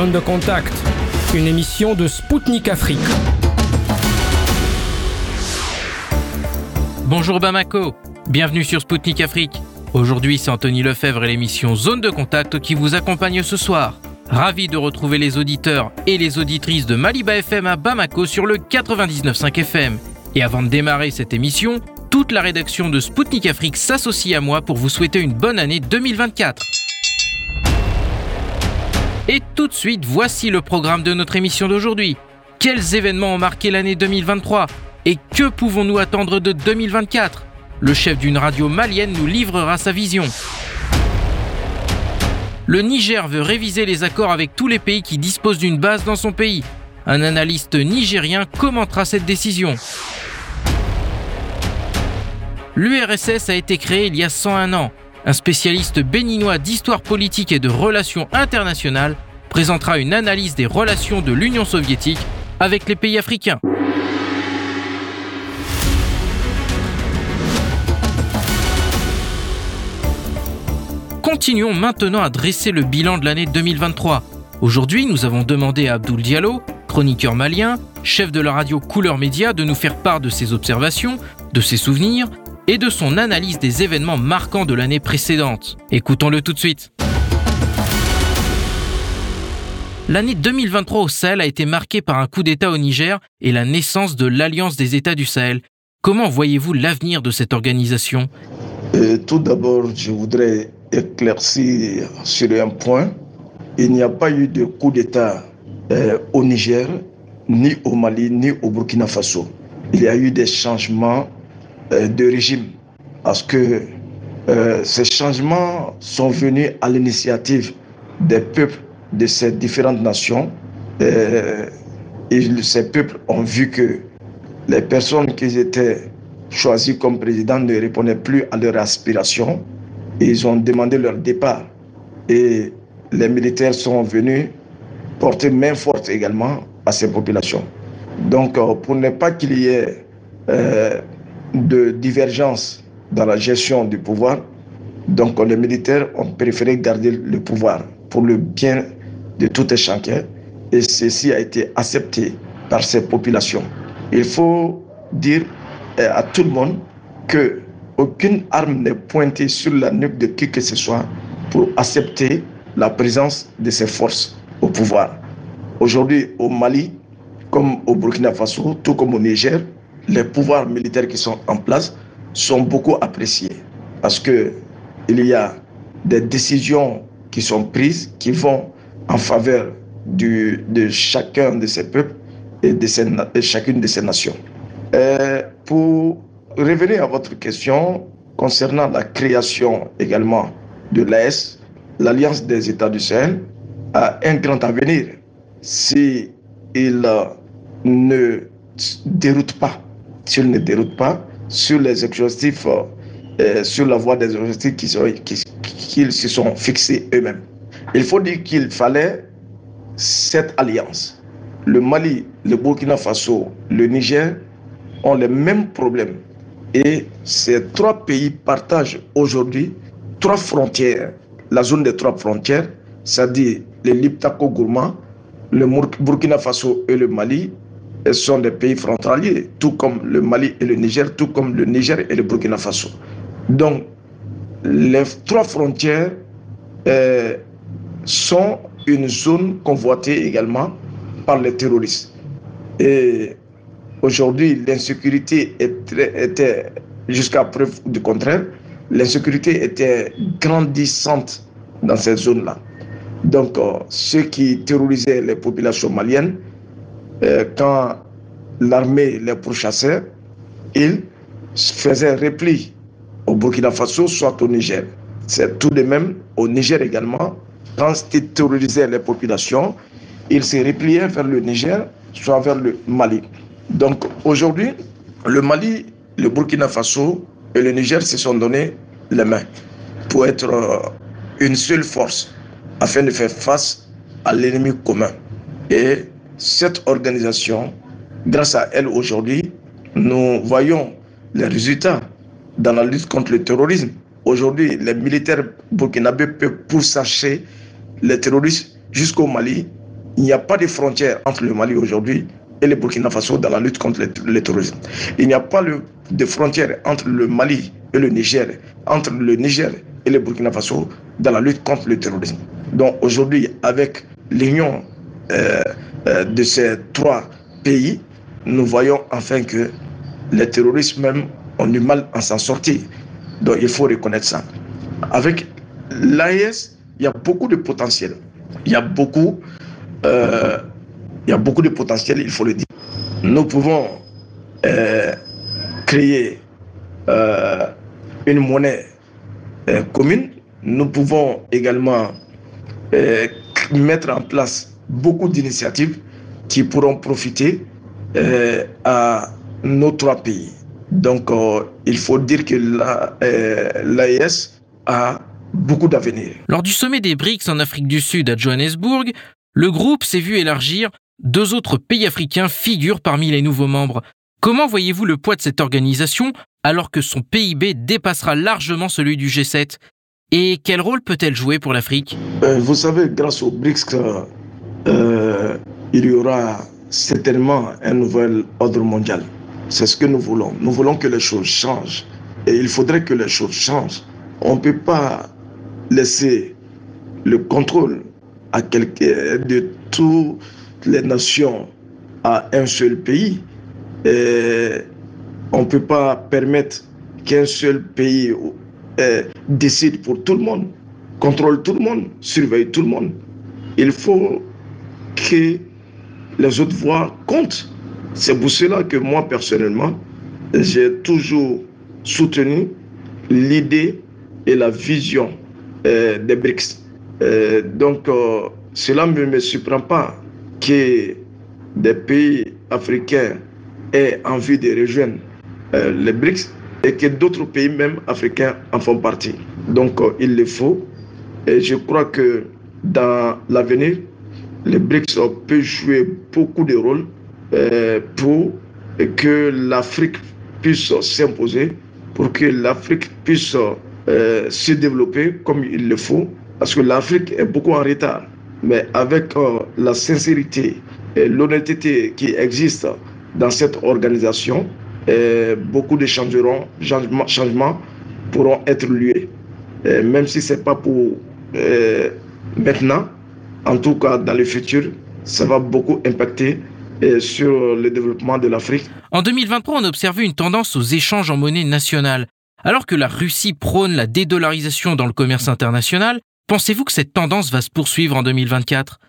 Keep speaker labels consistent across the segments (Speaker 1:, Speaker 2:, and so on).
Speaker 1: Zone de contact, une émission de Spoutnik Afrique.
Speaker 2: Bonjour Bamako, bienvenue sur Spoutnik Afrique. Aujourd'hui, c'est Anthony Lefebvre et l'émission Zone de contact qui vous accompagne ce soir. Ravi de retrouver les auditeurs et les auditrices de Maliba FM à Bamako sur le 99.5 FM. Et avant de démarrer cette émission, toute la rédaction de Spoutnik Afrique s'associe à moi pour vous souhaiter une bonne année 2024. Et tout de suite, voici le programme de notre émission d'aujourd'hui. Quels événements ont marqué l'année 2023 Et que pouvons-nous attendre de 2024 Le chef d'une radio malienne nous livrera sa vision. Le Niger veut réviser les accords avec tous les pays qui disposent d'une base dans son pays. Un analyste nigérien commentera cette décision. L'URSS a été créé il y a 101 ans. Un spécialiste béninois d'histoire politique et de relations internationales présentera une analyse des relations de l'Union soviétique avec les pays africains. Continuons maintenant à dresser le bilan de l'année 2023. Aujourd'hui, nous avons demandé à Abdoul Diallo, chroniqueur malien, chef de la radio Couleur Média, de nous faire part de ses observations, de ses souvenirs et de son analyse des événements marquants de l'année précédente. Écoutons-le tout de suite. L'année 2023 au Sahel a été marquée par un coup d'État au Niger et la naissance de l'Alliance des États du Sahel. Comment voyez-vous l'avenir de cette organisation?
Speaker 3: Euh, Tout d'abord, je voudrais éclaircir sur un point. Il n'y a pas eu de coup d'État euh, au Niger, ni au Mali, ni au Burkina Faso. Il y a eu des changements de régime parce que euh, ces changements sont venus à l'initiative des peuples de ces différentes nations. Euh, et ces peuples ont vu que les personnes qui étaient choisies comme président ne répondaient plus à leurs aspirations. Ils ont demandé leur départ. Et les militaires sont venus porter main forte également à ces populations. Donc, pour ne pas qu'il y ait euh, de divergence dans la gestion du pouvoir, donc les militaires ont préféré garder le pouvoir pour le bien de tout chacun et ceci a été accepté par ces populations. Il faut dire à tout le monde que aucune arme n'est pointée sur la nuque de qui que ce soit pour accepter la présence de ces forces au pouvoir. Aujourd'hui, au Mali, comme au Burkina Faso, tout comme au Niger, les pouvoirs militaires qui sont en place sont beaucoup appréciés parce que il y a des décisions qui sont prises qui vont en faveur de chacun de ces peuples et de, chacune de ces nations. Euh, pour revenir à votre question concernant la création également de l'AS, l'Alliance des États du Sahel a un grand avenir si il ne déroute pas s'ils ne déroutent pas sur les objectifs, euh, sur la voie des objectifs qu'ils qui, se sont fixés eux-mêmes. Il faut dire qu'il fallait cette alliance. Le Mali, le Burkina Faso, le Niger ont les mêmes problèmes. Et ces trois pays partagent aujourd'hui trois frontières. La zone des trois frontières, c'est-à-dire le Liptako-Gourma, le Burkina Faso et le Mali, sont des pays frontaliers, tout comme le Mali et le Niger, tout comme le Niger et le Burkina Faso. Donc, les trois frontières euh, sont une zone convoitée également par les terroristes. Et aujourd'hui, l'insécurité était, jusqu'à preuve du contraire, l'insécurité était grandissante dans cette zone-là. Donc, euh, ceux qui terrorisaient les populations maliennes euh, quand l'armée les pourchassait, ils faisaient repli au Burkina Faso, soit au Niger. C'est tout de même au Niger également. Quand ils terrorisaient les populations, ils se repliaient vers le Niger, soit vers le Mali. Donc aujourd'hui, le Mali, le Burkina Faso et le Niger se sont donné les mains pour être euh, une seule force afin de faire face à l'ennemi commun. Et cette organisation, grâce à elle aujourd'hui, nous voyons les résultats dans la lutte contre le terrorisme. Aujourd'hui, les militaires burkinabés peuvent pourchasser les terroristes jusqu'au Mali Il n'y a pas de frontière entre le Mali aujourd'hui et le Burkina Faso dans la lutte contre le, terrorisme. Il n'y a pas de frontière entre le Mali et le Niger, entre le Niger et le Burkina Faso dans la lutte contre le terrorisme. Donc aujourd'hui, avec l'union de ces trois pays, nous voyons enfin que les terroristes même ont du mal à s'en sortir. Donc il faut reconnaître ça. Avec l'AES, il y a beaucoup de potentiel. Il y a beaucoup, euh, il y a beaucoup de potentiel, il faut le dire. Nous pouvons créer une monnaie commune. Nous pouvons également mettre en place beaucoup d'initiatives qui pourront profiter euh, à nos trois pays. Donc, euh, il faut dire que l'AES euh, a beaucoup d'avenir.
Speaker 2: Lors du sommet des BRICS en Afrique du Sud à Johannesburg, le groupe s'est vu élargir. Deux autres pays africains figurent parmi les nouveaux membres. Comment voyez-vous le poids de cette organisation alors que son PIB dépassera largement celui du G7 Et quel rôle peut-elle jouer pour l'Afrique?
Speaker 3: Vous savez, grâce aux BRICS, euh, il y aura certainement un nouvel ordre mondial. C'est ce que nous voulons. Nous voulons que les choses changent. Et il faudrait que les choses changent. On ne peut pas laisser le contrôle à quelqu'un de toutes les nations à un seul pays. On ne peut pas permettre qu'un seul pays euh, décide pour tout le monde, contrôle tout le monde, surveille tout le monde. Il faut que les autres voix comptent. C'est pour cela que moi, personnellement, j'ai toujours soutenu l'idée et la vision euh, des BRICS. Euh, donc, euh, cela ne me surprend pas que des pays africains aient envie de rejoindre les BRICS et que d'autres pays même africains en font partie. Donc, il le faut. Et je crois que dans l'avenir, les BRICS peuvent jouer beaucoup de rôles euh, pour que l'Afrique puisse s'imposer, pour que l'Afrique puisse euh, se développer comme il le faut, parce que l'Afrique est beaucoup en retard. Mais avec euh, la sincérité et l'honnêteté qui existe dans cette organisation, beaucoup de changements pourront être liés. même si ce n'est pas pour maintenant, en tout cas dans le futur, ça va beaucoup impacter euh, sur le développement de l'Afrique.
Speaker 2: En 2023, on a observé une tendance aux échanges en monnaie nationale. Alors que la Russie prône la dédollarisation dans le commerce international, pensez-vous que cette tendance va se poursuivre en 2024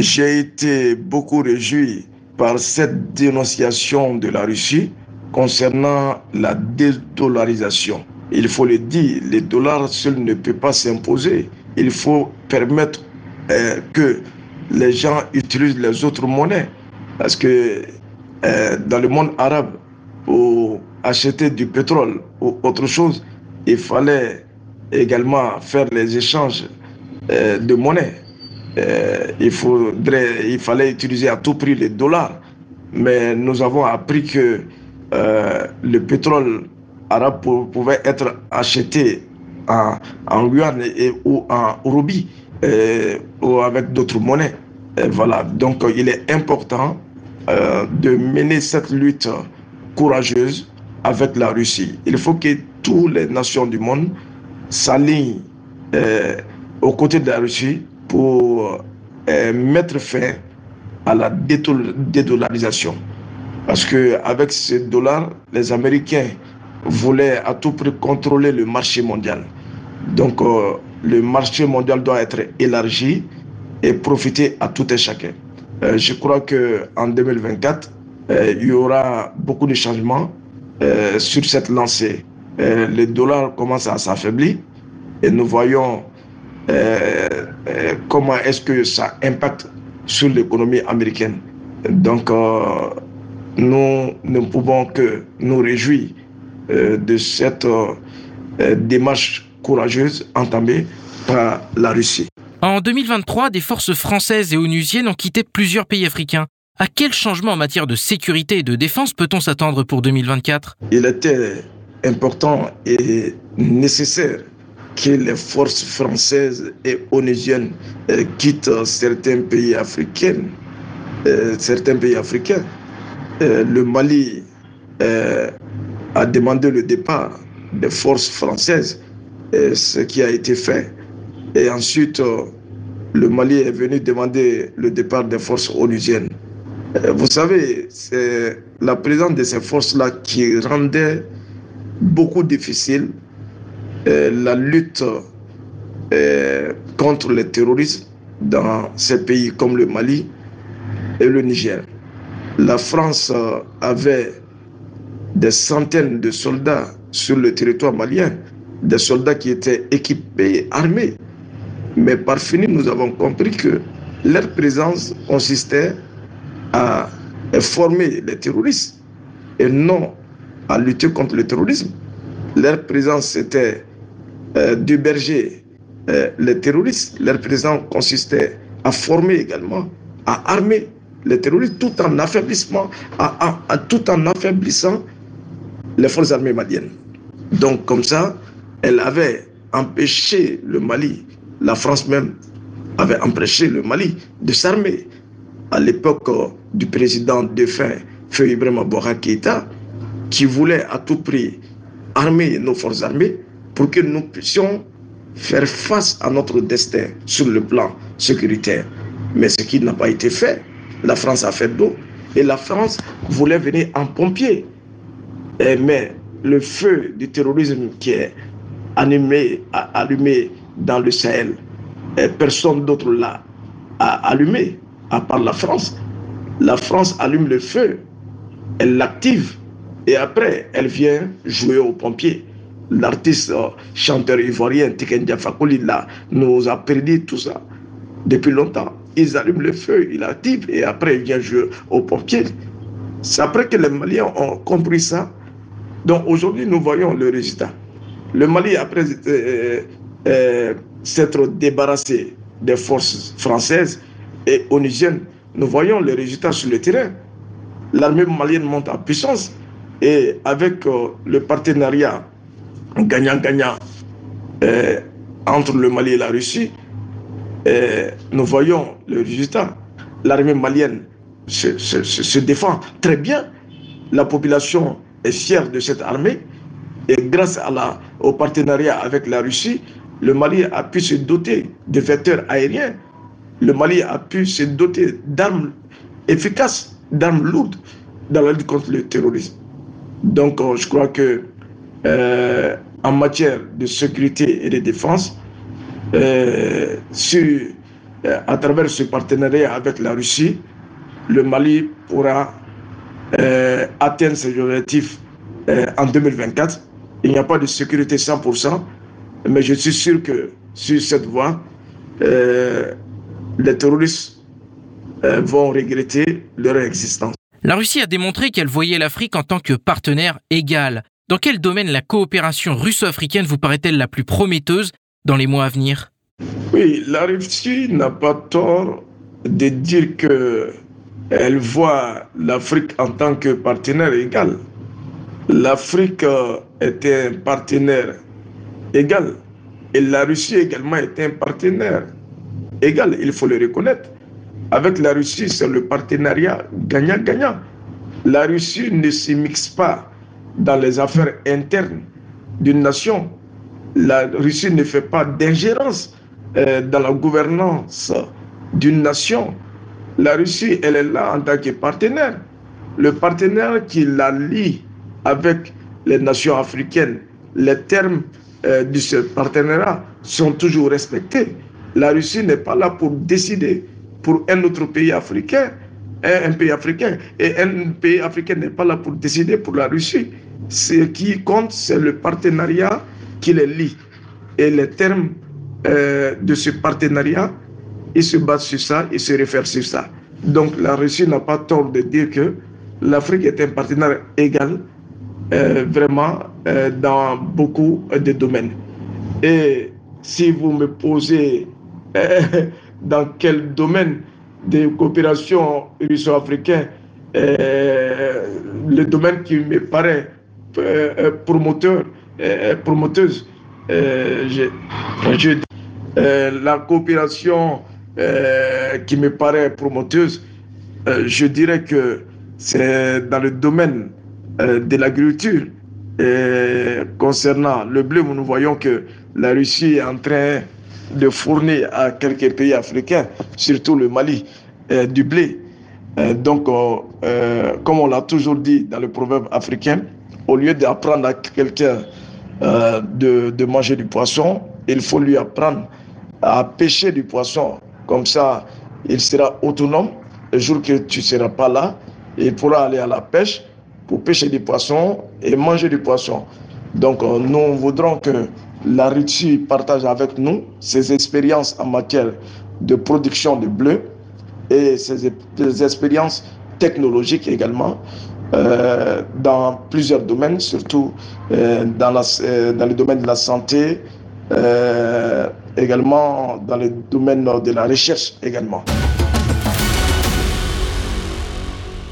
Speaker 3: J'ai été beaucoup réjoui par cette dénonciation de la Russie concernant la dédollarisation. Il faut le dire, le dollar seul ne peut pas s'imposer. Il faut permettre euh, que les gens utilisent les autres monnaies. Parce que euh, dans le monde arabe, pour acheter du pétrole ou autre chose, il fallait également faire les échanges euh, de monnaie. il, faudrait, il fallait utiliser à tout prix les dollars. Mais nous avons appris que le pétrole arabe pouvait être acheté en, en et, ou en rubis. Euh, ou avec d'autres monnaies. voilà, donc il est important euh, de mener cette lutte courageuse avec la Russie. Il faut que toutes les nations du monde s'alignent euh, aux côtés de la Russie pour mettre fin à la dédollarisation. Parce qu'avec ces dollars, les Américains voulaient à tout prix contrôler le marché mondial. Donc, le marché mondial doit être élargi et profiter à tout et chacun. Euh, je crois qu'en 2024, euh, il y aura beaucoup de changements euh, sur cette lancée. le dollar commence à s'affaiblir et nous voyons comment est-ce que ça impacte sur l'économie américaine. Donc, nous ne pouvons que nous réjouir de cette démarche courageuse entamée par la Russie.
Speaker 2: En 2023, des forces françaises et onusiennes ont quitté plusieurs pays africains. À quel changement en matière de sécurité et de défense peut-on s'attendre pour 2024
Speaker 3: Il était important et nécessaire que les forces françaises et onusiennes quittent certains pays africains. certains pays africains. le Mali a demandé le départ des forces françaises, ce qui a été fait. Et ensuite, le Mali est venu demander le départ des forces onusiennes. Euh, vous savez, c'est la présence de ces forces-là qui rendait beaucoup difficile euh, la lutte euh, contre le terrorisme dans ces pays comme le Mali et le Niger. La France avait des centaines de soldats sur le territoire malien, des soldats qui étaient équipés, armés. Mais par fini, nous avons compris que leur présence consistait à former les terroristes et non à lutter contre le terrorisme. Leur présence était euh, d'héberger euh, les terroristes. Leur présence consistait à former également, à armer les terroristes tout en affaiblissement, tout en affaiblissant les forces armées maliennes. Donc comme ça, elle avait empêché le Mali la France même avait empêché le Mali de s'armer. À l'époque euh, du président défunt Feu Ibrahim Keïta, qui voulait à tout prix armer nos forces armées pour que nous puissions faire face à notre destin sur le plan sécuritaire. Mais ce qui n'a pas été fait, la France a fait d'eau et la France voulait venir en pompier. mais le feu du terrorisme qui est animé, allumé dans le Sahel. Personne d'autre l'a allumé, à part la France. La France allume le feu, elle l'active, et après, elle vient jouer aux pompiers. L'artiste euh, chanteur ivoirien Tiken Fakoli nous a perdu tout ça depuis longtemps. Ils allument le feu, ils l'activent, et après, il vient jouer aux pompiers. C'est après que les Maliens ont compris ça. Donc aujourd'hui, nous voyons le résultat. Le Mali, après euh, euh, s'être débarrassé des forces françaises et onusiennes, nous voyons les résultats sur le terrain. L'armée malienne monte en puissance et avec euh, le partenariat gagnant-gagnant euh, entre le Mali et la Russie, nous voyons le résultat. L'armée malienne se, défend très bien. La population est fière de cette armée grâce au partenariat avec la Russie, le Mali a pu se doter de vecteurs aériens. Le Mali a pu se doter d'armes efficaces, d'armes lourdes dans la lutte contre le terrorisme. Donc, euh, je crois que euh, matière de sécurité et de défense, euh, à travers ce partenariat avec la Russie, le Mali pourra atteindre ses objectifs en 2024. Il n'y a pas de sécurité 100%, mais je suis sûr que sur cette voie, euh, les terroristes euh, vont regretter leur existence.
Speaker 2: La Russie a démontré qu'elle voyait l'Afrique en tant que partenaire égal. Dans quel domaine la coopération russo-africaine vous paraît-elle la plus prometteuse dans les mois à venir?
Speaker 3: Oui, la Russie n'a pas tort de dire que elle voit l'Afrique en tant que partenaire égal. L'Afrique euh, est un partenaire égal. Et la Russie également est un partenaire égal, il faut le reconnaître. Avec la Russie, c'est le partenariat gagnant-gagnant. La Russie ne s'immixe pas dans les affaires internes d'une nation. La Russie ne fait pas d'ingérence euh, dans la gouvernance d'une nation. La Russie, elle est là en tant que partenaire. Le partenaire qui la lie avec les nations africaines, les termes euh, de ce partenariat sont toujours respectés. La Russie n'est pas là pour décider pour un autre pays africain, un, pays africain, et un pays africain n'est pas là pour décider pour la Russie. Ce qui compte, c'est le partenariat qui les lie. Et les termes euh, de ce partenariat, ils se basent sur ça, ils se réfèrent sur ça. Donc la Russie n'a pas tort de dire que l'Afrique est un partenaire égal vraiment euh, dans beaucoup de domaines. Et si vous me posez euh, dans quel domaine de coopération russo-africain, le domaine qui me paraît promoteur, promoteuse, je, la coopération qui me paraît promoteuse, je dirais que c'est dans le domaine de l'agriculture. concernant le blé, nous voyons que la Russie est en train de fournir à quelques pays africains, surtout le Mali, du blé. donc, comme on l'a toujours dit dans le proverbe africain, au lieu d'apprendre à quelqu'un euh, de, de, manger du poisson, il faut lui apprendre à pêcher du poisson. Comme ça, il sera autonome. Le jour que tu ne seras pas là, il pourra aller à la pêche pêcher du poisson et manger du poisson. Donc, euh, nous voudrons que la Russie partage avec nous ses expériences en matière de production de bleu et ses, expériences technologiques également euh, dans plusieurs domaines, surtout euh, dans, dans le domaine de la santé, également dans le domaine de la recherche également.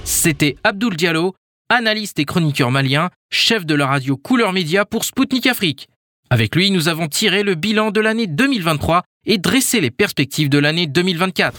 Speaker 2: C'était Abdoul Diallo, analyste et chroniqueur malien, chef de la radio Couleur Média pour Spoutnik Afrique. Avec lui, nous avons tiré le bilan de l'année 2023 et dressé les perspectives de l'année 2024.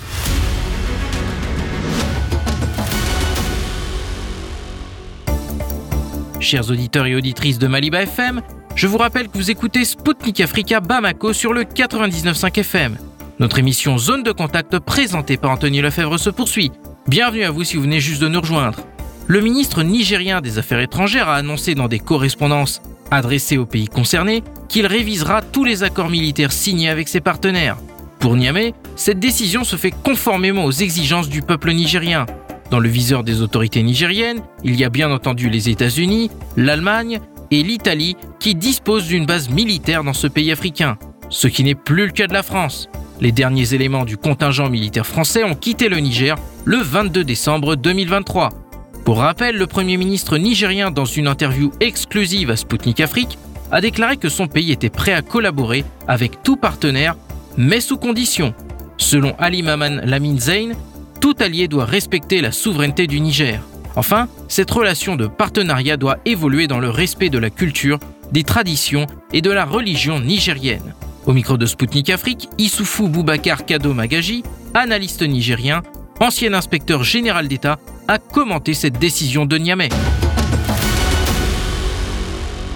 Speaker 2: Chers auditeurs et auditrices de Maliba FM, je vous rappelle que vous écoutez Spoutnik Africa Bamako sur le 99.5 FM. Notre émission Zone de contact présentée par Anthony Lefebvre se poursuit. Bienvenue à vous si vous venez juste de nous rejoindre. Le ministre nigérien des Affaires étrangères a annoncé dans des correspondances adressées aux pays concernés qu'il révisera tous les accords militaires signés avec ses partenaires. Pour Niamey, cette décision se fait conformément aux exigences du peuple nigérien. Dans le viseur des autorités nigériennes, il y a bien entendu les États-Unis, l'Allemagne et l'Italie qui disposent d'une base militaire dans ce pays africain, ce qui n'est plus le cas de la France. Les derniers éléments du contingent militaire français ont quitté le Niger le 22 décembre 2023. Pour rappel, le Premier ministre nigérien, dans une interview exclusive à Sputnik Afrique, a déclaré que son pays était prêt à collaborer avec tout partenaire, mais sous condition. Selon Ali Maman Lamine Zayn, tout allié doit respecter la souveraineté du Niger. Enfin, cette relation de partenariat doit évoluer dans le respect de la culture, des traditions et de la religion nigérienne. Au micro de Spoutnik Afrique, Issoufou Boubacar Kado Magaji, analyste nigérien, ancien inspecteur général d'État, a commenté cette décision de Niamey.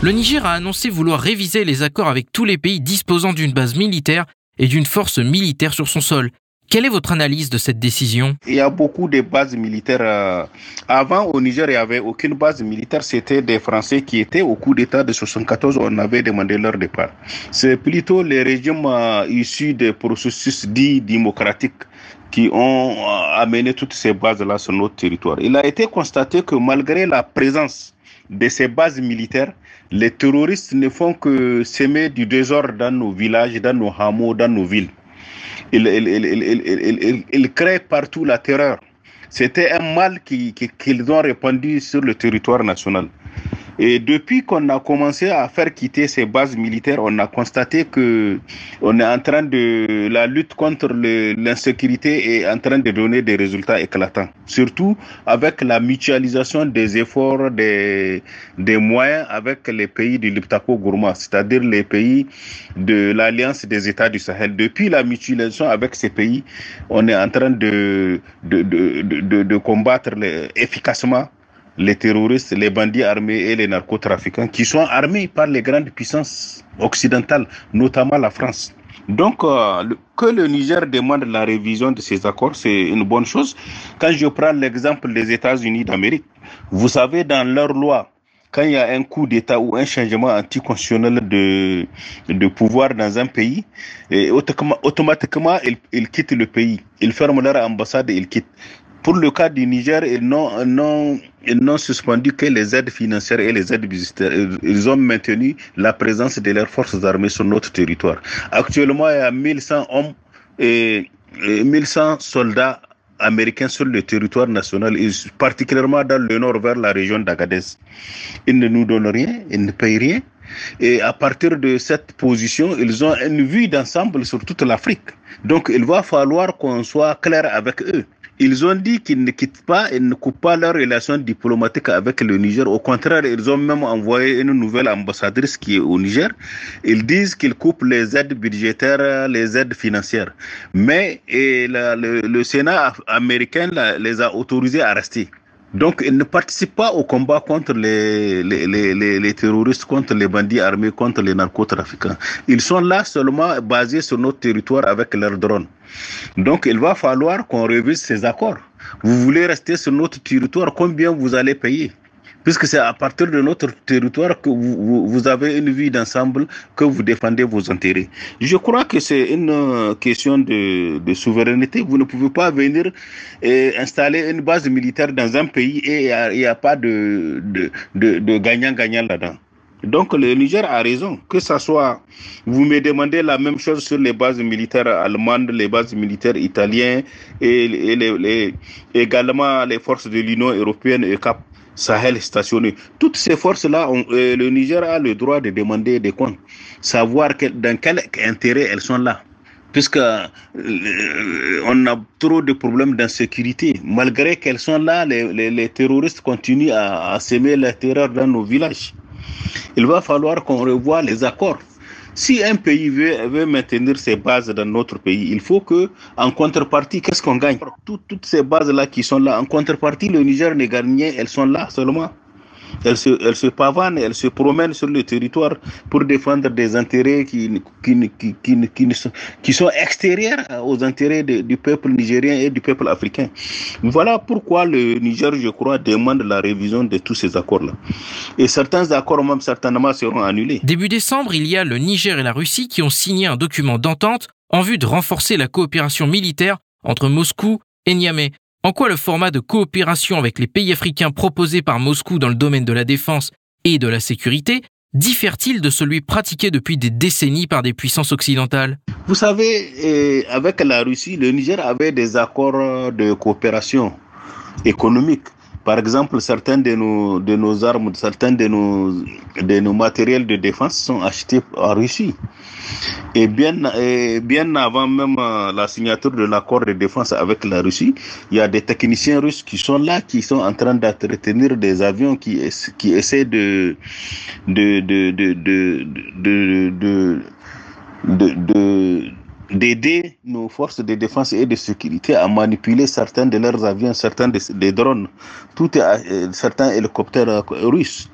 Speaker 2: Le Niger a annoncé vouloir réviser les accords avec tous les pays disposant d'une base militaire et d'une force militaire sur son sol, quelle est votre analyse de cette décision?
Speaker 4: Il y a beaucoup de bases militaires. Euh, avant, au Niger, il n'y avait aucune base militaire. C'était des Français qui étaient au coup d'État de 74. On avait demandé leur départ. C'est plutôt les régimes euh, issus des processus dits démocratiques qui ont euh, amené toutes ces bases-là sur notre territoire. Il a été constaté que malgré la présence de ces bases militaires, les terroristes ne font que s'aimer du désordre dans nos villages, dans nos hameaux, dans nos villes il, crée partout la terreur. C'était un mal qu'ils ont répandu sur le territoire national. Et depuis qu'on a commencé à faire quitter ces bases militaires, on a constaté que on est en train de la lutte contre l'insécurité est en train de donner des résultats éclatants. Surtout avec la mutualisation des efforts, des, des moyens avec les pays du Liptako Gourma, c'est-à-dire les pays de l'Alliance des États du Sahel. Depuis la mutualisation avec ces pays, on est en train de, de, de, de, de combattre efficacement les terroristes, les bandits armés et les narcotrafiquants qui sont armés par les grandes puissances occidentales, notamment la France. Donc, euh, que le Niger demande la révision de ces accords, c'est une bonne chose. Quand je prends l'exemple des États-Unis d'Amérique, vous savez, dans leur loi, quand il y a un coup d'État ou un changement anticonstitutionnel de, de pouvoir dans un pays, automatiquement, ils, ils quittent le pays. Ils ferment leur ambassade et ils quittent. Pour le cas du Niger, ils n'ont suspendu que les aides financières et les aides budgétaires. Ils ont maintenu la présence de leurs forces armées sur notre territoire. Actuellement, il y a 1100 hommes et 1100 soldats américains sur le territoire national, particulièrement dans le nord vers la région d'Agadez. Ils ne nous donnent rien, ils ne payent rien. Et à partir de cette position, ils ont une vue d'ensemble sur toute l'Afrique. Donc il va falloir qu'on soit clair avec eux ils ont dit qu'ils ne quittent pas et ne coupent pas leurs relations diplomatiques avec le Niger. Au contraire, ils ont même envoyé une nouvelle ambassadrice qui est au Niger. Ils disent qu'ils coupent les aides budgétaires, les aides financières. Mais le, Sénat américain les a autorisés à rester. Donc, ils ne participent pas au combat contre les, les, les, terroristes, contre les bandits armés, contre les narcotrafiquants. Ils sont là seulement basés sur notre territoire avec leurs drones. Donc, il va falloir qu'on révise ces accords. Vous voulez rester sur notre territoire, combien vous allez payer? Puisque c'est à partir de notre territoire que vous, avez une vie d'ensemble, que vous défendez vos intérêts. Je crois que c'est une euh, question de, souveraineté. Vous ne pouvez pas venir et installer une base militaire dans un pays et il n'y a, pas de, de, de gagnant-gagnant là-dedans. Donc le Niger a raison, que ce soit, vous me demandez la même chose sur les bases militaires allemandes, les bases militaires italiennes et, également les forces de l'Union européenne et Cap. Sahel stationné. Toutes ces forces-là, euh, le Niger a le droit de demander des comptes, savoir dans quel intérêt elles sont là. Puisque euh, on a trop de problèmes d'insécurité. Malgré qu'elles sont là, les, terroristes continuent à, à, semer la terreur dans nos villages. Il va falloir qu'on revoie les accords. Si un pays veut, maintenir ses bases dans notre pays, il faut que, en contrepartie, qu'est-ce qu'on gagne? Tout, Toutes ces bases-là qui sont là, en contrepartie, le Niger gagne rien, elles sont là seulement. Elles se, elles se pavanent, elles se promènent sur le territoire pour défendre des intérêts qui, qui, qui, qui, qui, sont, extérieurs aux intérêts du peuple nigérien et du peuple africain. Voilà pourquoi le Niger, je crois, demande la révision de tous ces accords-là. Et certains accords, même certainement, seront annulés.
Speaker 2: Début décembre, il y a le Niger et la Russie qui ont signé un document d'entente en vue de renforcer la coopération militaire entre Moscou et Niamey. En quoi le format de coopération avec les pays africains proposé par Moscou dans le domaine de la défense et de la sécurité diffère-t-il de celui pratiqué depuis des décennies par des puissances occidentales?
Speaker 4: Vous savez, avec la Russie, le Niger avait des accords de coopération économique. Par exemple, certains de nos, de nos armes, certains de nos, de nos matériels de défense sont achetés en Russie. Et bien, et bien avant même la signature de l'accord de défense avec la Russie, il y a des techniciens russes qui sont là, qui sont en train d'entretenir des avions qui, qui essaient de, de, de, de, de, de d'aider nos forces de défense et de sécurité à manipuler certains de leurs avions, certains des, drones, est, certains hélicoptères russes.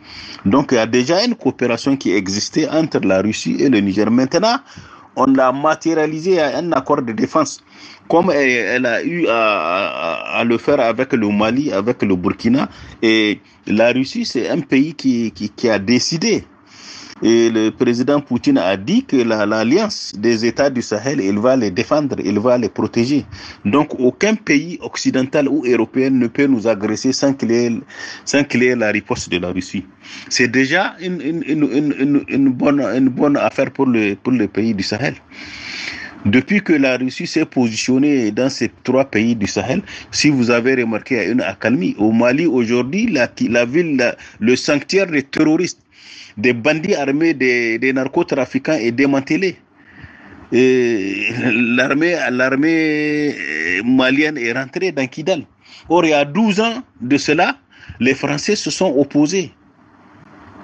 Speaker 4: Donc il y a déjà une coopération qui existait entre la Russie et le Niger. Maintenant, on l'a matérialisé à un accord de défense, comme elle, a eu à, le faire avec le Mali, avec le Burkina. Et la Russie, c'est un pays qui, qui a décidé et le président Poutine a dit que l'alliance la, des États du Sahel, il va les défendre, il va les protéger. Donc aucun pays occidental ou européen ne peut nous agresser sans qu'il ait, sans qu'il ait la riposte de la Russie. C'est déjà une, une, une, une, bonne, une bonne affaire pour le, pour le pays du Sahel. Depuis que la Russie s'est positionnée dans ces trois pays du Sahel, si vous avez remarqué, il une accalmie. Au Mali, aujourd'hui, la, la ville, le sanctuaire des terroristes, des bandits armés, des, des narcotrafiquants est démantelé. L'armée, l'armée malienne est rentrée dans Kidal. Or, il y a 12 ans de cela, les Français se sont opposés.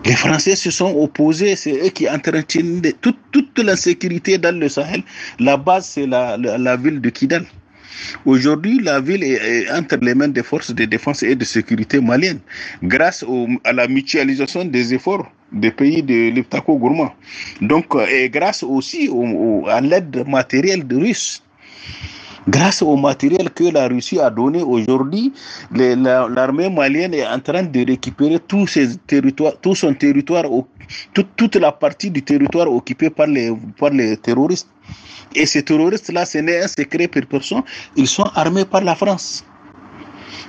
Speaker 4: Les Français se sont opposés, c'est eux qui entretiennent toute, toute l'insécurité dans le Sahel. La base, c'est la, la, la, ville de Kidal. Aujourd'hui, la ville est, entre les mains des forces de défense et de sécurité maliennes, grâce à la mutualisation des efforts des pays de l'Iptako Gourma. Donc, et grâce aussi au, au, à l'aide matérielle de Russes. Grâce au matériel que la Russie a donné aujourd'hui, l'armée malienne est en train de récupérer tous ses territoires, tout son territoire, toute, la partie du territoire occupée par les, par les terroristes. Et ces terroristes-là, ce n'est un secret pour personne, ils sont armés par la France.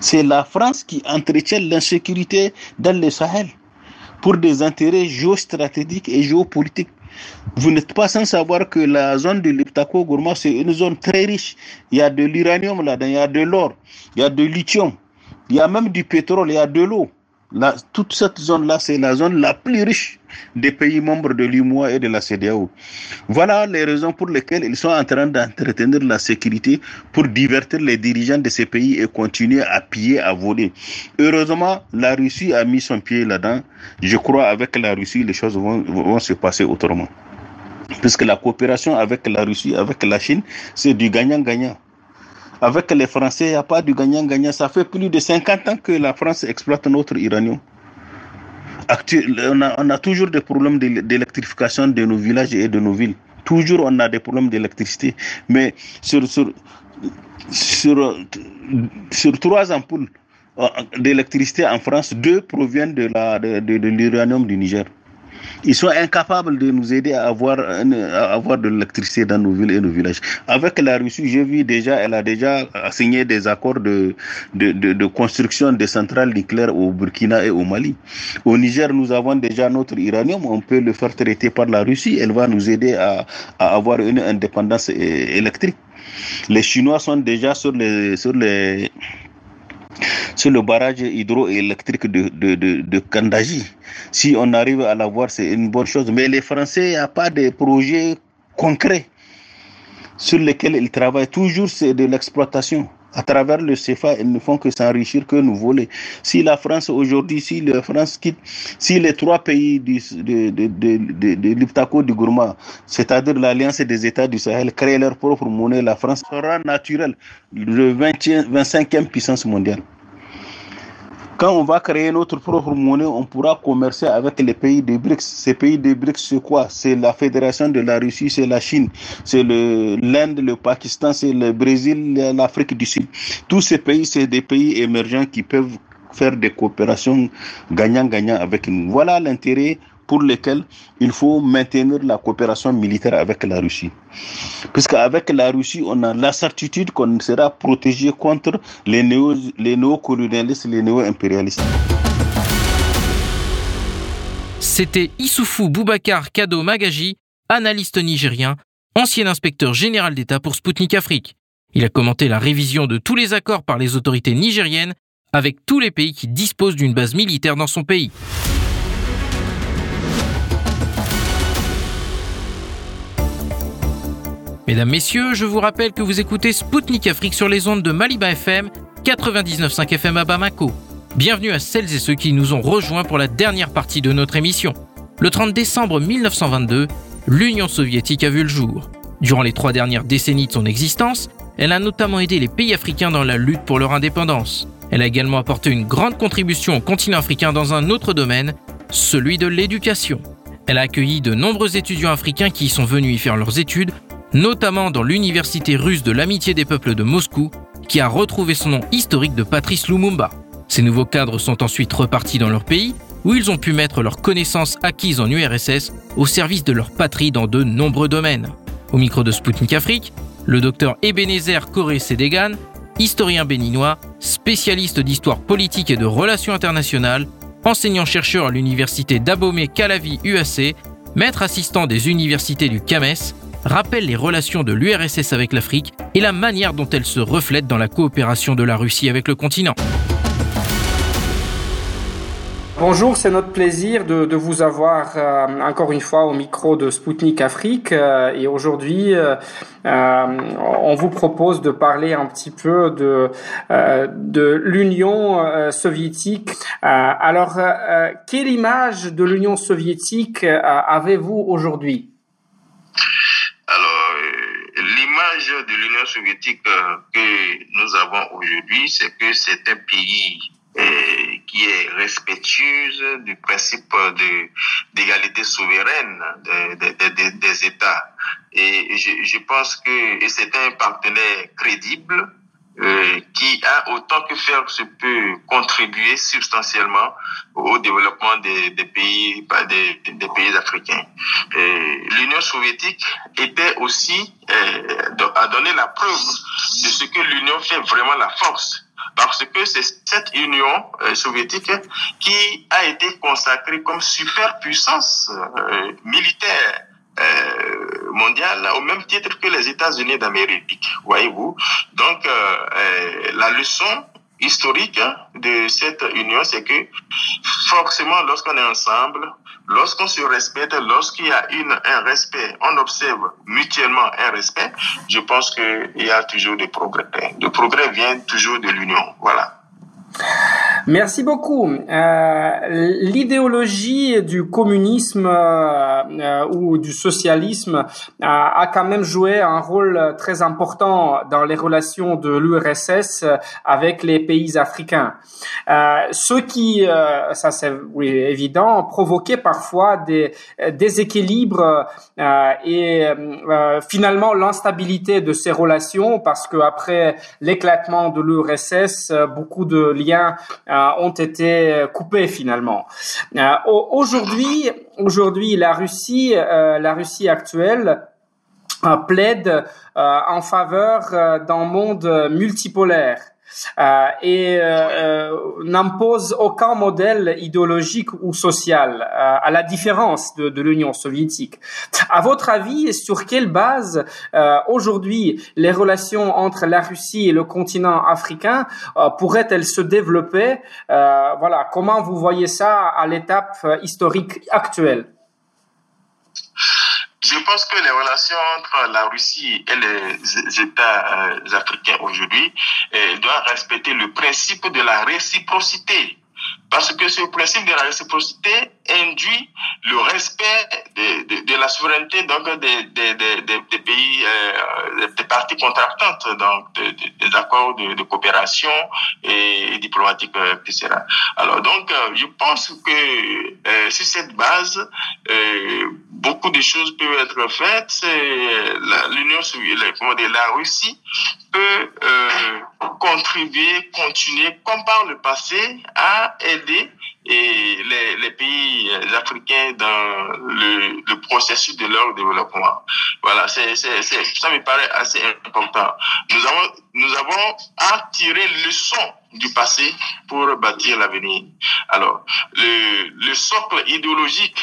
Speaker 4: C'est la France qui entretient l'insécurité dans le Sahel pour des intérêts géostratégiques et géopolitiques. Vous n'êtes pas sans savoir que la zone de l'Iptako Gourma, c'est une zone très riche. Il y a de l'uranium là-dedans, il y a de l'or, il y a de lithium, il y a même du pétrole, il y a de l'eau. Toute cette zone-là, c'est la zone la plus riche des pays membres de l'UMOA et de la CDAO. Voilà les raisons pour lesquelles ils sont en train d'entretenir la sécurité pour divertir les dirigeants de ces pays et continuer à piller, à voler. Heureusement, la Russie a mis son pied là-dedans. Je crois avec la Russie, les choses vont, vont se passer autrement. Puisque la coopération avec la Russie, avec la Chine, c'est du gagnant-gagnant. Avec les Français, il n'y a pas de gagnant-gagnant. Ça fait plus de 50 ans que la France exploite notre uranium. On a, on toujours des problèmes d'électrification de nos villages et de nos villes. Toujours, on a des problèmes d'électricité. Mais sur, sur, sur, sur trois ampoules euh, d'électricité en France, deux proviennent de l'uranium du Niger. Ils sont incapables de nous aider à avoir, avoir de l'électricité dans nos villes et nos villages. Avec la Russie, j'ai vu déjà, elle a déjà signé des accords de, de, de, construction de centrales nucléaires au Burkina et au Mali. Au Niger, nous avons déjà notre uranium, on peut le faire traiter par la Russie, elle va nous aider à, à avoir une indépendance électrique. Les Chinois sont déjà sur sur les, sur le barrage hydroélectrique de, de, de, Kandaji. Si on arrive à l'avoir, c'est une bonne chose. Mais les Français, a pas de projet concret sur lesquels ils travaillent. Toujours, c'est de l'exploitation. À travers le CFA, ils ne font que s'enrichir, que nous voler. Si la France aujourd'hui, si la France quitte, si les trois pays de, de, de, l'Iptako du Gourma, c'est-à-dire l'Alliance des États du Sahel, créent leur propre monnaie, la France sera naturelle, le 20, 25e puissance mondiale. Quand on va créer notre propre monnaie, on pourra commercer avec les pays des BRICS. Ces pays des BRICS, c'est quoi? C'est la Fédération de la Russie, c'est la Chine, c'est l'Inde, le, le Pakistan, c'est le Brésil, l'Afrique du Sud. Tous ces pays, c'est des pays émergents qui peuvent faire des coopérations gagnant-gagnant avec nous. Voilà l'intérêt pour lesquels il faut maintenir la coopération militaire avec la Russie. Puisqu'avec la Russie, on a la certitude qu'on sera protégé contre les, néo, les néocolonialistes, les néo-impérialistes.
Speaker 2: C'était Issoufou Boubacar Kado Magaji, analyste nigérien, ancien inspecteur général d'État pour Sputnik Afrique. Il a commenté la révision de tous les accords par les autorités nigériennes avec tous les pays qui disposent d'une base militaire dans son pays. Mesdames, Messieurs, je vous rappelle que vous écoutez Spoutnik Afrique sur les ondes de Maliba FM, 99.5 FM à Bamako. Bienvenue à celles et ceux qui nous ont rejoints pour la dernière partie de notre émission. Le 30 décembre 1922, l'Union soviétique a vu le jour. Durant les trois dernières décennies de son existence, elle a notamment aidé les pays africains dans la lutte pour leur indépendance. Elle a également apporté une grande contribution au continent africain dans un autre domaine, celui de l'éducation. Elle a accueilli de nombreux étudiants africains qui y sont venus y faire leurs études notamment dans l'université russe de l'amitié des peuples de Moscou, qui a retrouvé son nom historique de Patrice Lumumba. Ces nouveaux cadres sont ensuite repartis dans leur pays, où ils ont pu mettre leurs connaissances acquises en URSS au service de leur patrie dans de nombreux domaines. Au micro de Sputnik Afrique, le docteur Ebenezer Koré Sedegan, historien béninois, spécialiste d'histoire politique et de relations internationales, enseignant-chercheur à l'université d'Abomey Calavi UAC, maître assistant des universités du CAMES, rappelle les relations de l'URSS avec l'Afrique et la manière dont elles se reflètent dans la coopération de la Russie avec le continent.
Speaker 1: Bonjour, c'est notre plaisir de, vous avoir euh, encore une fois au micro de Spoutnik Afrique euh, et aujourd'hui euh, on vous propose de parler un petit peu de, de l'Union soviétique. alors, quelle image de l'Union soviétique avez-vous aujourd'hui?
Speaker 5: Alors, euh, l'image de l'Union soviétique euh, que nous avons aujourd'hui, c'est que c'est un pays euh, qui est respectueux du principe de d'égalité souveraine des États. Et je pense que c'est un partenaire crédible euh, qui a autant que faire se peut contribuer substantiellement au développement des, des pays des, des, pays africains. L'Union soviétique était aussi euh, a donné la preuve de ce que l'Union fait vraiment la force parce que c'est cette Union euh, soviétique qui a été consacrée comme superpuissance euh, militaire euh, mondiale au même titre que les États-Unis d'Amérique, voyez-vous. Donc, euh, euh, la leçon historique hein, de cette union, c'est que forcément, lorsqu'on est ensemble, lorsqu'on se respecte, lorsqu'il y a une, un respect, on observe mutuellement un respect, je pense qu'il y a toujours des progrès. Le progrès vient toujours de l'union. Voilà.
Speaker 1: Merci beaucoup. Euh, L'idéologie du communisme euh, euh ou du socialisme a, quand même joué un rôle très important dans les relations de l'URSS avec les pays africains. Ce qui, ça c'est oui, évident, provoquait parfois des déséquilibres et finalement l'instabilité de ces relations parce que après l'éclatement de l'URSS, beaucoup de euh, ont été coupés finalement. Euh, aujourd'hui, aujourd'hui, la Russie, euh, la Russie actuelle plaide en faveur d'un monde multipolaire. Euh, et euh, n'impose aucun modèle idéologique ou social, euh, à la différence de, de l'Union soviétique. À votre avis, sur quelle base aujourd'hui les relations entre la Russie et le continent africain pourraient-elles se développer? Voilà, comment vous voyez ça à l'étape historique actuelle?
Speaker 5: Je pense que les relations entre la Russie et les États euh, africains aujourd'hui euh, doivent respecter le principe de la réciprocité. Parce que ce principe de la réciprocité induit le respect de, de, la souveraineté donc des, des, des, pays, euh, des parties contractantes, donc des accords de, coopération et, diplomatiques, diplomatique, euh, etc. Alors donc, je pense que sur cette base, beaucoup de choses peuvent être faites. L'Union soviétique, la Russie peut contribuer, continuer, comme par le passé, à aider les, les, pays africains dans le, le, processus de leur développement. Voilà, c'est, c'est, c'est, ça me paraît assez important. Nous avons, nous avons à tirer leçon du passé pour bâtir l'avenir. Alors, le, le socle idéologique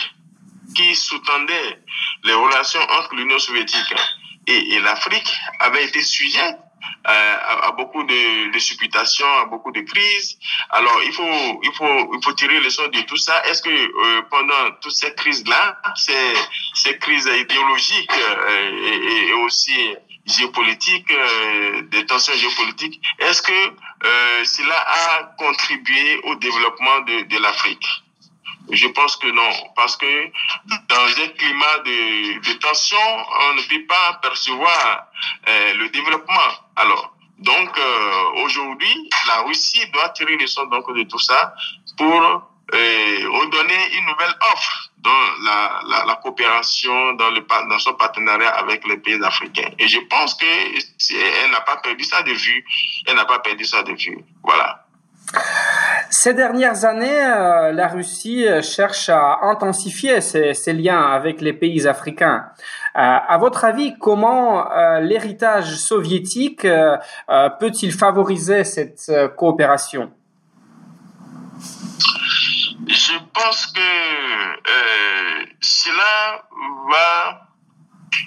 Speaker 5: qui sous-tendait les relations entre l'Union soviétique et, l'Afrique avait été sujet euh, à, beaucoup de, de supputations, à beaucoup de crises. Alors, il faut, il faut, il faut tirer leçon de tout ça. Est-ce que euh, pendant toutes ces crises-là, ces, ces crises idéologiques euh, et, aussi géopolitiques, des tensions géopolitiques, est-ce que cela a contribué au développement de l'Afrique? Je pense que non, parce que dans un climat de, de tension, on ne peut pas percevoir euh, le développement. Alors, donc euh, aujourd'hui, la Russie doit tirer les leçons donc de tout ça pour euh, redonner une nouvelle offre dans la, la, la, coopération, dans, le, dans son partenariat avec les pays africains. Et je pense que elle n'a pas perdu ça de vue. Elle n'a pas perdu ça de vue. Voilà.
Speaker 1: Ces dernières années, euh, la Russie euh, cherche à intensifier ses, liens avec les pays africains. Euh, à votre avis, comment l'héritage soviétique peut-il favoriser cette coopération?
Speaker 5: Je pense que cela va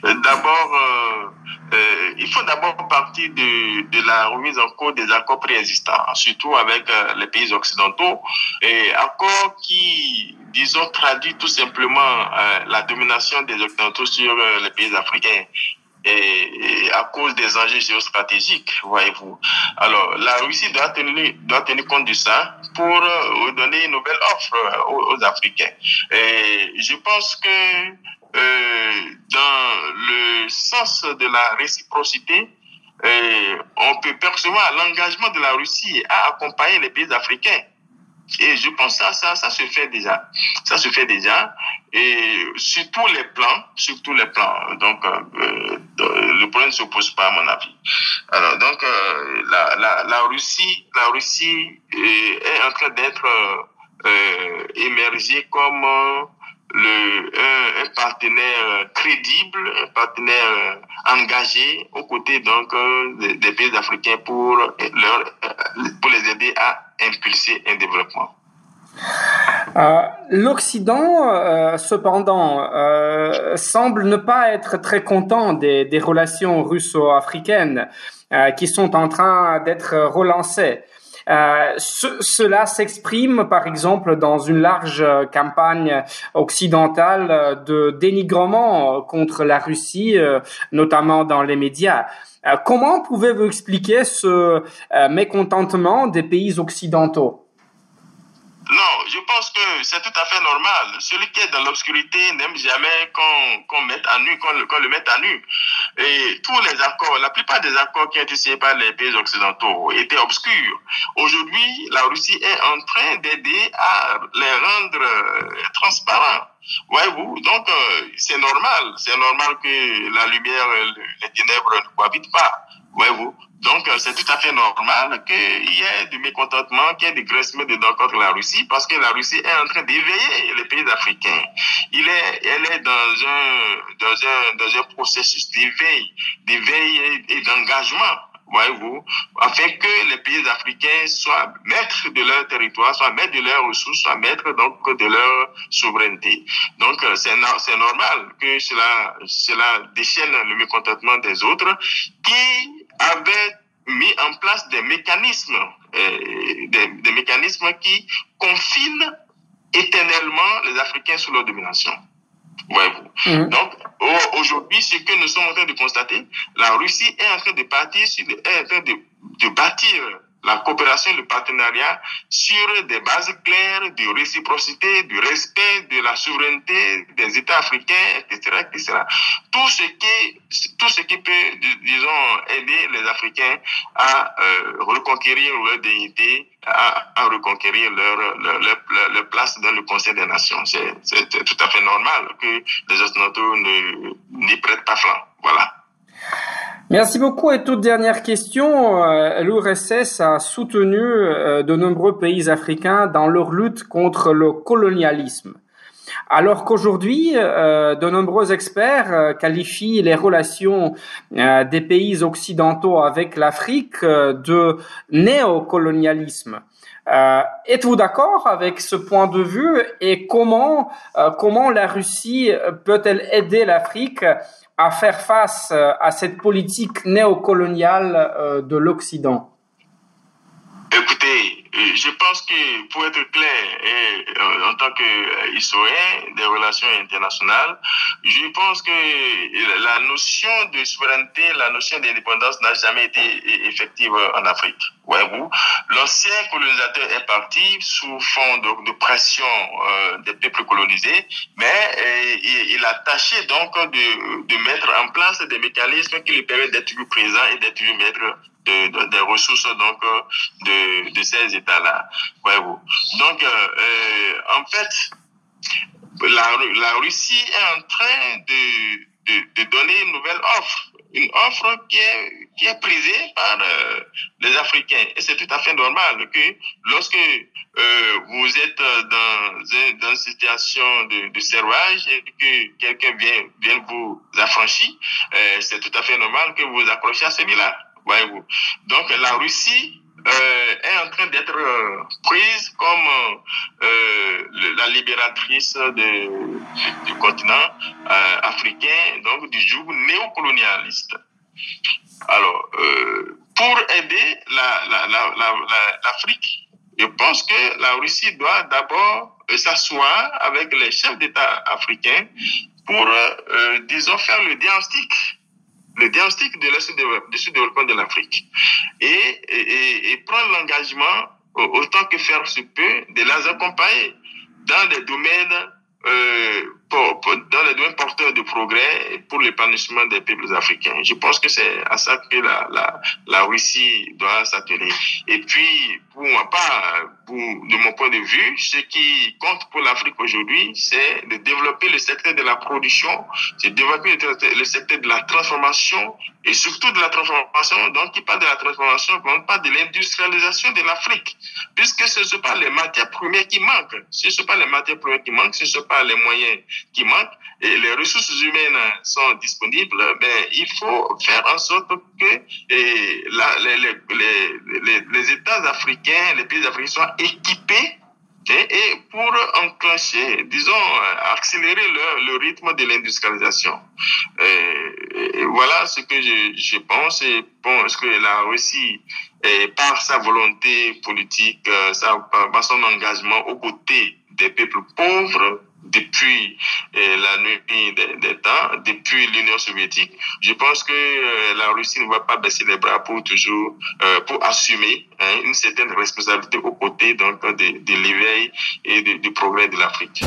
Speaker 5: D'abord, euh, il faut d'abord partir de, la remise en cause des accords préexistants, surtout avec euh, les pays occidentaux, et accords qui, disons, traduit tout simplement euh, la domination des occidentaux sur les pays africains. Et, à cause des enjeux géostratégiques, voyez-vous. Alors, la Russie doit tenir, doit tenir compte de ça pour euh, donner une nouvelle offre aux, aux Africains. Et je pense que dans le sens de la réciprocité, euh, on peut percevoir l'engagement de la Russie à accompagner les pays africains. Et je pense que ça, ça, ça se fait déjà. Ça se fait déjà. Et sur tous les plans, sur tous les plans. Donc, euh, le problème ne se pose pas, à mon avis. Alors, donc, euh, la, la, la Russie, la Russie est en train d'être euh, émergée comme le, un, un, partenaire crédible, un partenaire engagé aux côtés donc des, des pays africains pour leur, pour les aider à impulser un développement.
Speaker 1: Euh, L'Occident, euh, cependant, euh, semble ne pas être très content des, des relations russo-africaines qui sont en train d'être relancées. Euh, cela s'exprime par exemple dans une large campagne occidentale de dénigrement contre la Russie, notamment dans les médias. comment pouvez-vous expliquer ce mécontentement des pays occidentaux?
Speaker 5: Non, je pense que c'est tout à fait normal. Celui qui est dans l'obscurité n'aime jamais qu'on mette à nu, qu'on le, mette à nu. Et tous les accords, la plupart des accords qui ont été signés par les pays occidentaux étaient obscurs. Aujourd'hui, la Russie est en train d'aider à les rendre euh, transparents. Voyez-vous, donc euh, c'est normal, c'est normal que la lumière, les ténèbres ne cohabitent pas. Voyez-vous, donc, euh, c'est tout à fait normal qu'il y ait du mécontentement, qu'il y ait du graissement dedans contre la Russie, parce que la Russie est en train d'éveiller les pays africains. Il est, elle est dans un, dans un, dans un processus d'éveil, d'éveil et, d'engagement voyez-vous, afin que les pays africains soient maîtres de leur territoire, soient maîtres de leurs ressources, soient maîtres donc de leur souveraineté. Donc euh, c'est c'est normal que cela cela déchaîne le mécontentement des autres qui avait mis en place des mécanismes, euh, des, des, mécanismes qui confinent éternellement les Africains sous leur domination. Voyez-vous. Mhm. Donc, aujourd'hui, ce que nous sommes en train de constater, la Russie est en train de partir sur, est en train de, de bâtir la coopération, le partenariat sur des bases claires de réciprocité, du respect de la souveraineté des États africains, etc., etc. Tout ce qui, tout ce qui peut, disons, aider les Africains à euh, reconquérir leur dignité, à, à reconquérir leur, leur, leur, place dans le Conseil des Nations. C'est tout à fait normal que les Occidentaux n'y prêtent pas flanc. Voilà.
Speaker 1: Merci beaucoup. Et toute dernière question, euh, l'URSS a soutenu euh, de nombreux pays africains dans leur lutte contre le colonialisme. Alors qu'aujourd'hui, euh, de nombreux experts qualifient les relations des pays occidentaux avec l'Afrique de néocolonialisme. Êtes-vous d'accord avec ce point de vue et comment comment la Russie peut-elle aider l'Afrique à faire face euh, à cette politique néocoloniale euh, de l'Occident
Speaker 5: Écoutez, je pense que pour être clair, et, euh, en tant qu'historien des relations internationales, je pense que la notion de souveraineté, la notion d'indépendance n'a jamais été effective en Afrique. L'ancien colonisateur est parti sous fond de, pression euh, des peuples colonisés, mais euh, il, a tâché donc de, de mettre en place des mécanismes qui lui permettent d'être toujours présent et d'être toujours maître de, de, des ressources donc de, de ces États-là. Donc, euh, en fait, la, la Russie est en train de, de, de donner une nouvelle offre. Une offre qui est, qui est prisée par euh, les Africains. Et c'est tout à fait normal que lorsque euh, vous êtes dans, dans une situation de, de servage et que quelqu'un vient, vient vous affranchir, euh, c'est tout à fait normal que vous accrochez à celui-là. Voyez-vous. Donc la Russie euh, est en train d'être euh, prise comme euh, la libératrice de, du continent euh, africain, donc du joug néocolonialiste. Alors, pour aider l'Afrique, la, la, je pense que la Russie doit d'abord s'asseoir avec les chefs d'État africains pour, disons, faire le diagnostic le diagnostic de la sous-développement de l'Afrique et, prendre l'engagement, autant que faire se peut, de les accompagner dans des domaines euh, pour, pour, dans les domaines porteurs de progrès pour l'épanouissement des peuples africains. Je pense que c'est à ça que la, la, la Russie doit s'atteler. Et puis, pour moi, pas, pour, de mon point de vue, ce qui compte pour l'Afrique aujourd'hui, c'est de développer le secteur de la production, c'est de développer le secteur de la transformation et surtout de la transformation. Donc, qui parle de la transformation, on parle de l'industrialisation de l'Afrique, puisque ce ne sont pas les matières premières qui manquent. Ce ne sont pas les matières premières qui manquent, ce ne sont pas les moyens qui manquent et les ressources humaines sont disponibles, mais il faut faire en sorte que les, États africains, les pays africains soient équipés et, pour enclencher, disons, accélérer le, rythme de l'industrialisation. voilà ce que je, pense. Et est-ce que la Russie, par sa volonté politique, par son engagement aux côtés des peuples pauvres, depuis euh, la nuit des, temps, depuis l'Union soviétique. Je pense que euh, la Russie ne va pas baisser les bras pour toujours, euh, pour assumer hein, une certaine responsabilité aux côtés de, l'éveil et du progrès de l'Afrique.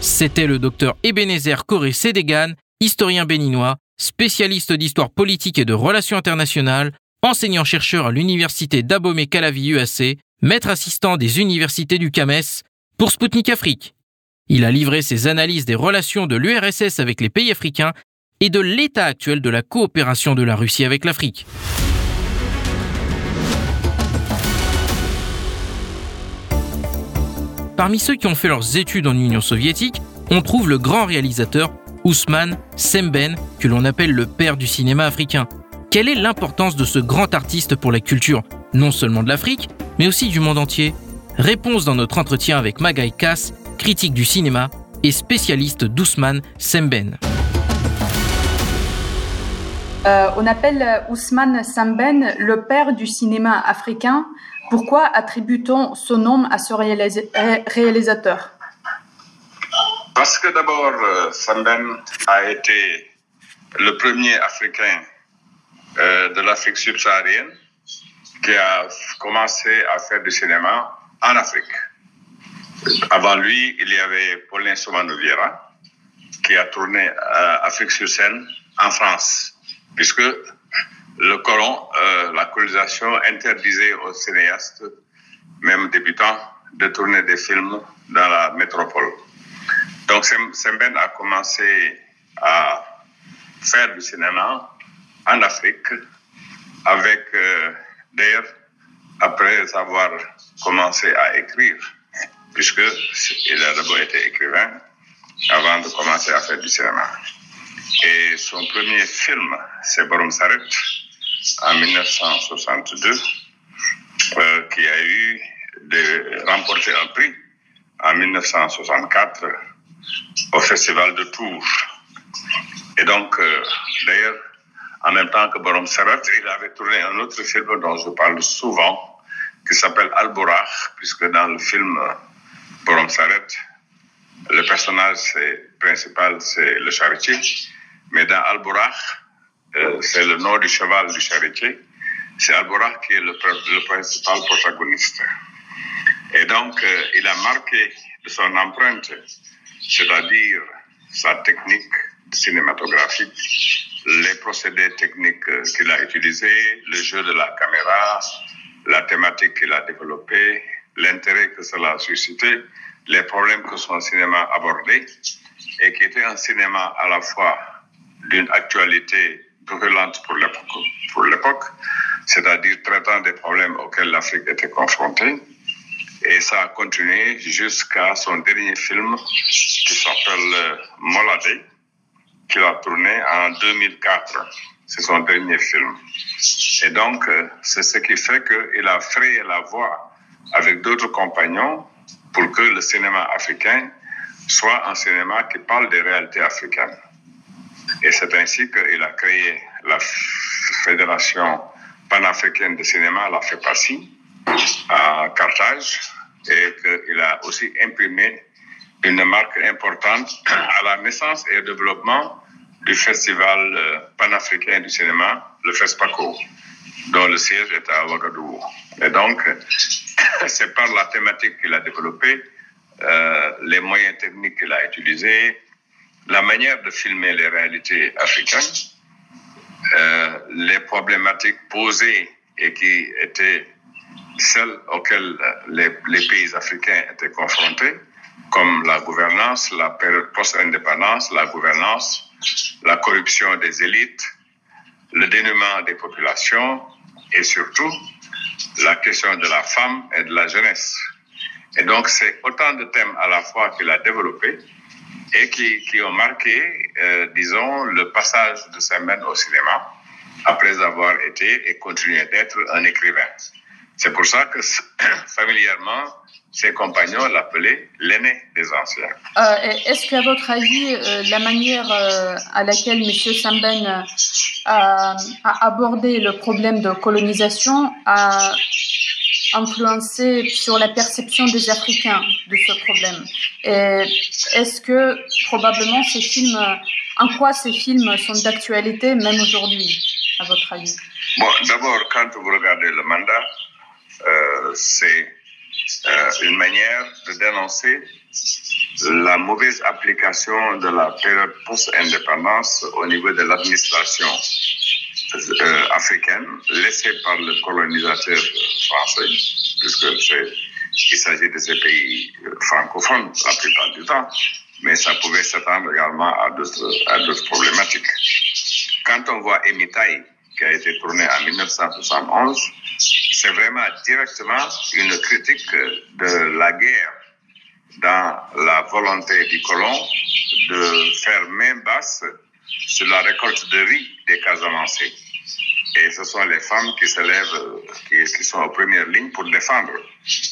Speaker 2: C'était le docteur Ebenezer Koré Sédégan, historien béninois, spécialiste d'histoire politique et de relations internationales, enseignant-chercheur à l'université d'Abomey-Calavi UAC, maître assistant des universités du CAMES, pour Sputnik Afrique. Il a livré ses analyses des relations de l'URSS avec les pays africains et de l'état actuel de la coopération de la Russie avec l'Afrique. Parmi ceux qui ont fait leurs études en Union soviétique, on trouve le grand réalisateur Ousmane Semben, que l'on appelle le père du cinéma africain. Quelle est l'importance de ce grand artiste pour la culture, non seulement de l'Afrique, mais aussi du monde entier Réponse dans notre entretien avec Magaï Kass, critique du cinéma et spécialiste d'Ousmane Semben.
Speaker 6: Euh, on appelle Ousmane Semben le père du cinéma africain. Pourquoi attribue-t-on son nom à ce réalisateur?
Speaker 7: Parce que d'abord, euh, Semben a été le premier Africain de l'Afrique subsaharienne qui a commencé à faire du cinéma en Afrique. Avant lui, il y avait Paulin Soumano qui a tourné euh, Afrique sur scène en France, puisque le colon, euh, la colonisation interdisait aux cinéastes, même débutants, de tourner des films dans la métropole. Donc Semben a commencé à faire du cinéma en Afrique avec, euh, d'ailleurs, après avoir commencé à écrire, puisque il a d'abord été écrivain avant de commencer à faire du cinéma. Et son premier film, c'est Borom Saret, en 1962, euh, qui a eu de remporter un prix en 1964 au Festival de Tours. Et donc, euh, d'ailleurs, en même temps que Borom Saret, il avait tourné un autre film dont je parle souvent, qui s'appelle Alborach, puisque dans le film Borom Saret, le personnage principal, c'est le charretier. Mais dans Alborach, euh, c'est le nom du cheval du charretier. C'est Alborach qui est le, principal protagoniste. Et donc, euh, il a marqué de son empreinte, c'est-à-dire sa technique cinématographique, les procédés techniques qu'il a utilisés, le jeu de la caméra, la thématique qu'il a développée, l'intérêt que cela a suscité, les problèmes que son cinéma abordait, et qui était un cinéma à la fois d'une actualité brûlante pour l'époque, c'est-à-dire traitant des problèmes auxquels l'Afrique était confrontée. Et ça a continué jusqu'à son dernier film qui s'appelle Molade, qu'il a tourné en 2004. C'est son dernier film. Et donc, euh, c'est ce qui fait qu'il a frayé la voie avec d'autres compagnons pour que le cinéma africain soit un cinéma qui parle des réalités africaines. Et c'est ainsi qu'il a créé la Fédération panafricaine de cinéma, la FEPACI, à Carthage, et qu'il a aussi imprimé une marque importante à la naissance et au développement du Festival euh, panafricain du cinéma, le FESPACO dont le siège est à Ouagadougou. Et donc, c'est par la thématique qu'il a développée, euh, les moyens techniques qu'il a utilisés, la manière de filmer les réalités africaines, euh, les problématiques posées et qui étaient celles auxquelles les, les, pays africains étaient confrontés, comme la gouvernance, la période post-indépendance, la gouvernance, la corruption des élites, le dénuement des populations et surtout la question de la femme et de la jeunesse. Et donc, c'est autant de thèmes à la fois qu'il a développés et qui, qui ont marqué, euh, disons, le passage de Semen au cinéma après avoir été et continué d'être un écrivain. C'est pour ça que familièrement, ses compagnons l'appelaient l'aîné des anciens.
Speaker 6: Euh, Est-ce qu'à votre avis, euh, la manière euh, à laquelle M. Samben a, a, abordé le problème de colonisation a influencé sur la perception des Africains de ce problème? Est-ce que probablement ces films, en quoi ces films sont d'actualité même aujourd'hui, à votre avis?
Speaker 7: Bon, d'abord, quand vous regardez le mandat, c'est euh, une manière de dénoncer la mauvaise application de la période post-indépendance au niveau de l'administration euh, africaine laissée par le colonisateur français, puisque il s'agit de ces pays francophones la plupart du temps, mais ça pouvait s'étendre également à d'autres problématiques. Quand on voit Emitaï, qui a été tourné en 1971, c'est vraiment directement une critique de la guerre dans la volonté du colon de faire main basse sur la récolte de riz des Casamancés. Et ce sont les femmes qui se lèvent, qui, sont en première ligne pour défendre,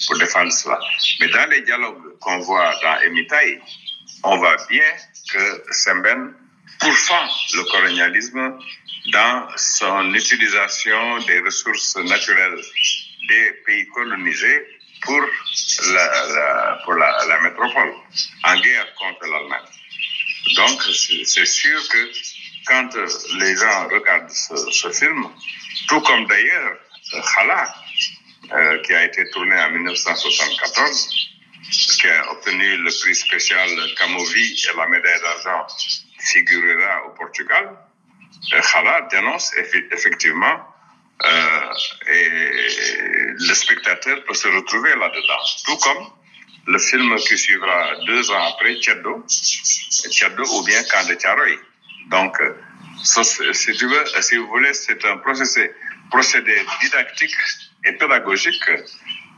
Speaker 7: pour défendre cela. Mais dans les dialogues qu'on voit dans Emitaï, on voit bien que Semben pourfend le colonialisme dans son utilisation des ressources naturelles des pays colonisés pour la, la pour la, la, métropole, en guerre contre l'Allemagne. Donc, c'est sûr que quand les gens regardent ce, ce film, tout comme d'ailleurs Khala, euh, qui a été tourné en 1974, qui a obtenu le prix spécial Camovi et la médaille d'argent figurera au Portugal, Khala dénonce effectivement euh, et le spectateur peut se retrouver là-dedans. Tout comme le film qui suivra deux ans après, Tchaddo, Tchaddo ou bien Camp Tcharoy. Donc, veux, si vous voulez, c'est un procédé didactique et pédagogique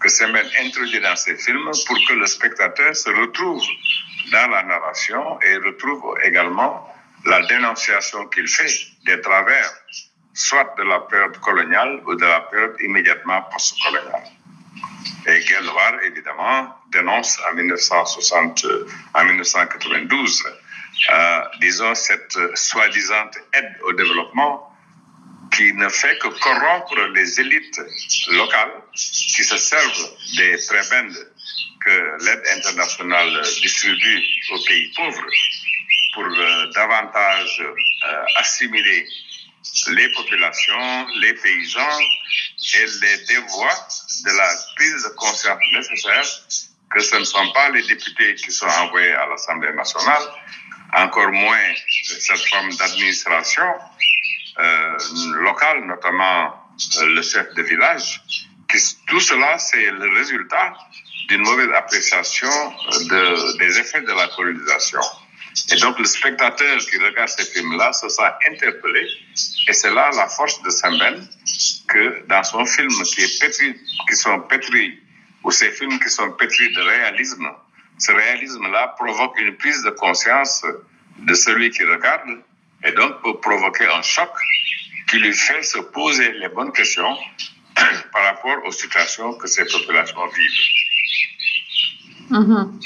Speaker 7: que Semen introduit dans ces films pour que le spectateur se retrouve dans la narration et retrouve également la dénonciation qu'il fait des travers, soit de la période coloniale ou de la période immédiatement post-coloniale. Et Gelwar, évidemment, dénonce en, 1960, en 1992, euh, disons, cette soi-disant aide au développement qui ne fait que corrompre les élites locales qui se servent des prébendes que l'aide internationale distribue aux pays pauvres pour euh, davantage euh, assimiler les populations, les paysans et les dévoies de la prise de conscience nécessaire que ce ne sont pas les députés qui sont envoyés à l'Assemblée nationale, encore moins cette forme d'administration euh, locale, notamment euh, le chef de village. Que tout cela, c'est le résultat d'une mauvaise appréciation de, des effets de la colonisation. Et donc, le spectateur qui regarde ces films-là se sent interpellé. Et c'est là la force de Semben, que dans son film qui, est pétri, qui sont pétris, ou ces films qui sont pétris de réalisme, ce réalisme-là provoque une prise de conscience de celui qui regarde et donc peut provoquer un choc qui lui fait se poser les bonnes questions par rapport aux situations que ces populations vivent.
Speaker 6: Mmh.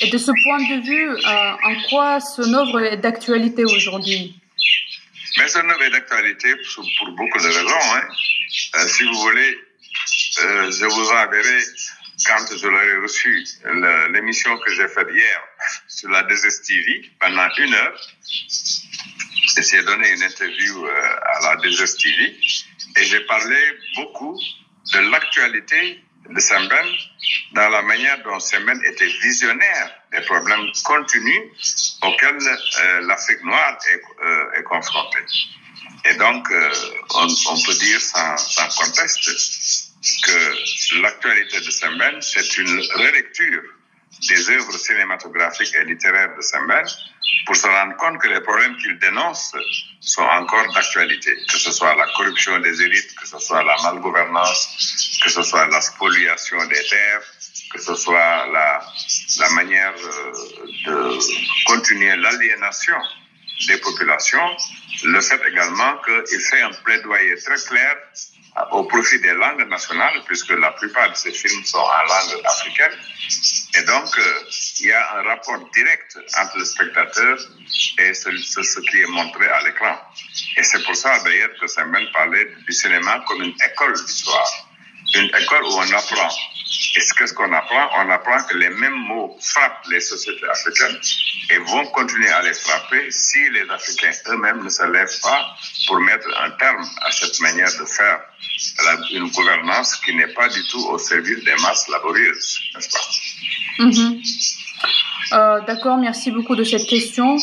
Speaker 6: Et de ce point de vue, euh, en quoi son œuvre est d'actualité aujourd'hui?
Speaker 7: Mais son œuvre est d'actualité pour, pour, beaucoup de raisons. Hein. Euh, si vous voulez, euh, je vous enverrai, quand je l'aurai reçu, l'émission que j'ai faite hier sur la DSTV pendant une heure. J'ai donné une interview à la DSTV et j'ai parlé beaucoup de l'actualité de Semben dans la manière dont Semben était visionnaire des problèmes continus auxquels euh, l'Afrique noire est, euh, est, confrontée. Et donc, euh, on, on, peut dire sans, sans conteste que l'actualité de Semben, c'est une relecture des œuvres cinématographiques et littéraires de Semben pour se rendre compte que les problèmes qu'il dénonce sont encore d'actualité, que ce soit la corruption des élites, que ce soit la malgouvernance, que ce soit la spoliation des terres, que ce soit la, la manière de continuer l'aliénation des populations, le fait également qu'il fait un plaidoyer très clair au profit des langues nationales, puisque la plupart de ces films sont en langue africaine. Et donc, euh, il y a un rapport direct entre le spectateur et ce, ce, qui est montré à l'écran. Et c'est pour ça, d'ailleurs, que Samuel parlait du cinéma comme une école d'histoire, une école où on apprend et qu'est-ce qu'on apprend On apprend que les mêmes mots frappent les sociétés africaines et vont continuer à les frapper si les Africains eux-mêmes ne se lèvent pas pour mettre un terme à cette manière de faire une gouvernance qui n'est pas du tout au service des masses laborieuses, n'est-ce pas?
Speaker 6: Mhm. euh, D'accord, merci beaucoup de cette question.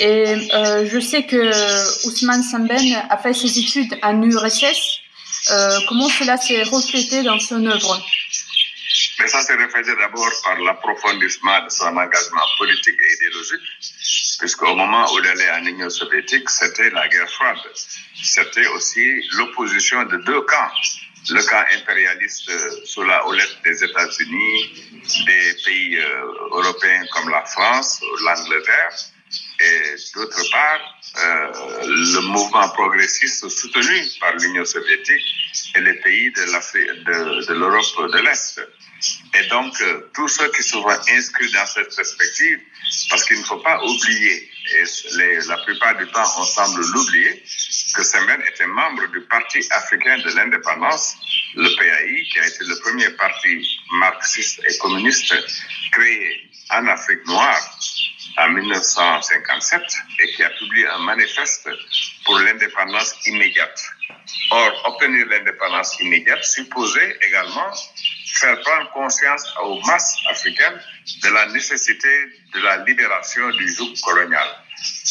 Speaker 6: Et euh, je sais que Ousmane Samben a fait ses études à l'URSS. Euh, comment cela s'est reflété dans son œuvre
Speaker 7: mais ça s'est reflété d'abord par l'approfondissement de son engagement politique et idéologique, puisqu'au moment où il allait en Union soviétique, c'était la guerre froide. C'était aussi l'opposition de deux camps. Le camp impérialiste sous la houlette des États-Unis, des pays euh, européens comme la France, l'Angleterre, et d'autre part, euh, le mouvement progressiste soutenu par l'Union soviétique et les pays de l'Europe de l'Est. Et donc, euh, tous ceux qui sont inscrits dans cette perspective, parce qu'il ne faut pas oublier, et la plupart du temps on semble l'oublier, que Semen était membre du Parti africain de l'indépendance, le PAI, qui a été le premier parti marxiste et communiste créé en Afrique noire en 1957 et qui a publié un manifeste pour l'indépendance immédiate. Or, obtenir l'indépendance immédiate supposait également faire prendre conscience aux masses africaines de la nécessité de la libération du joug colonial.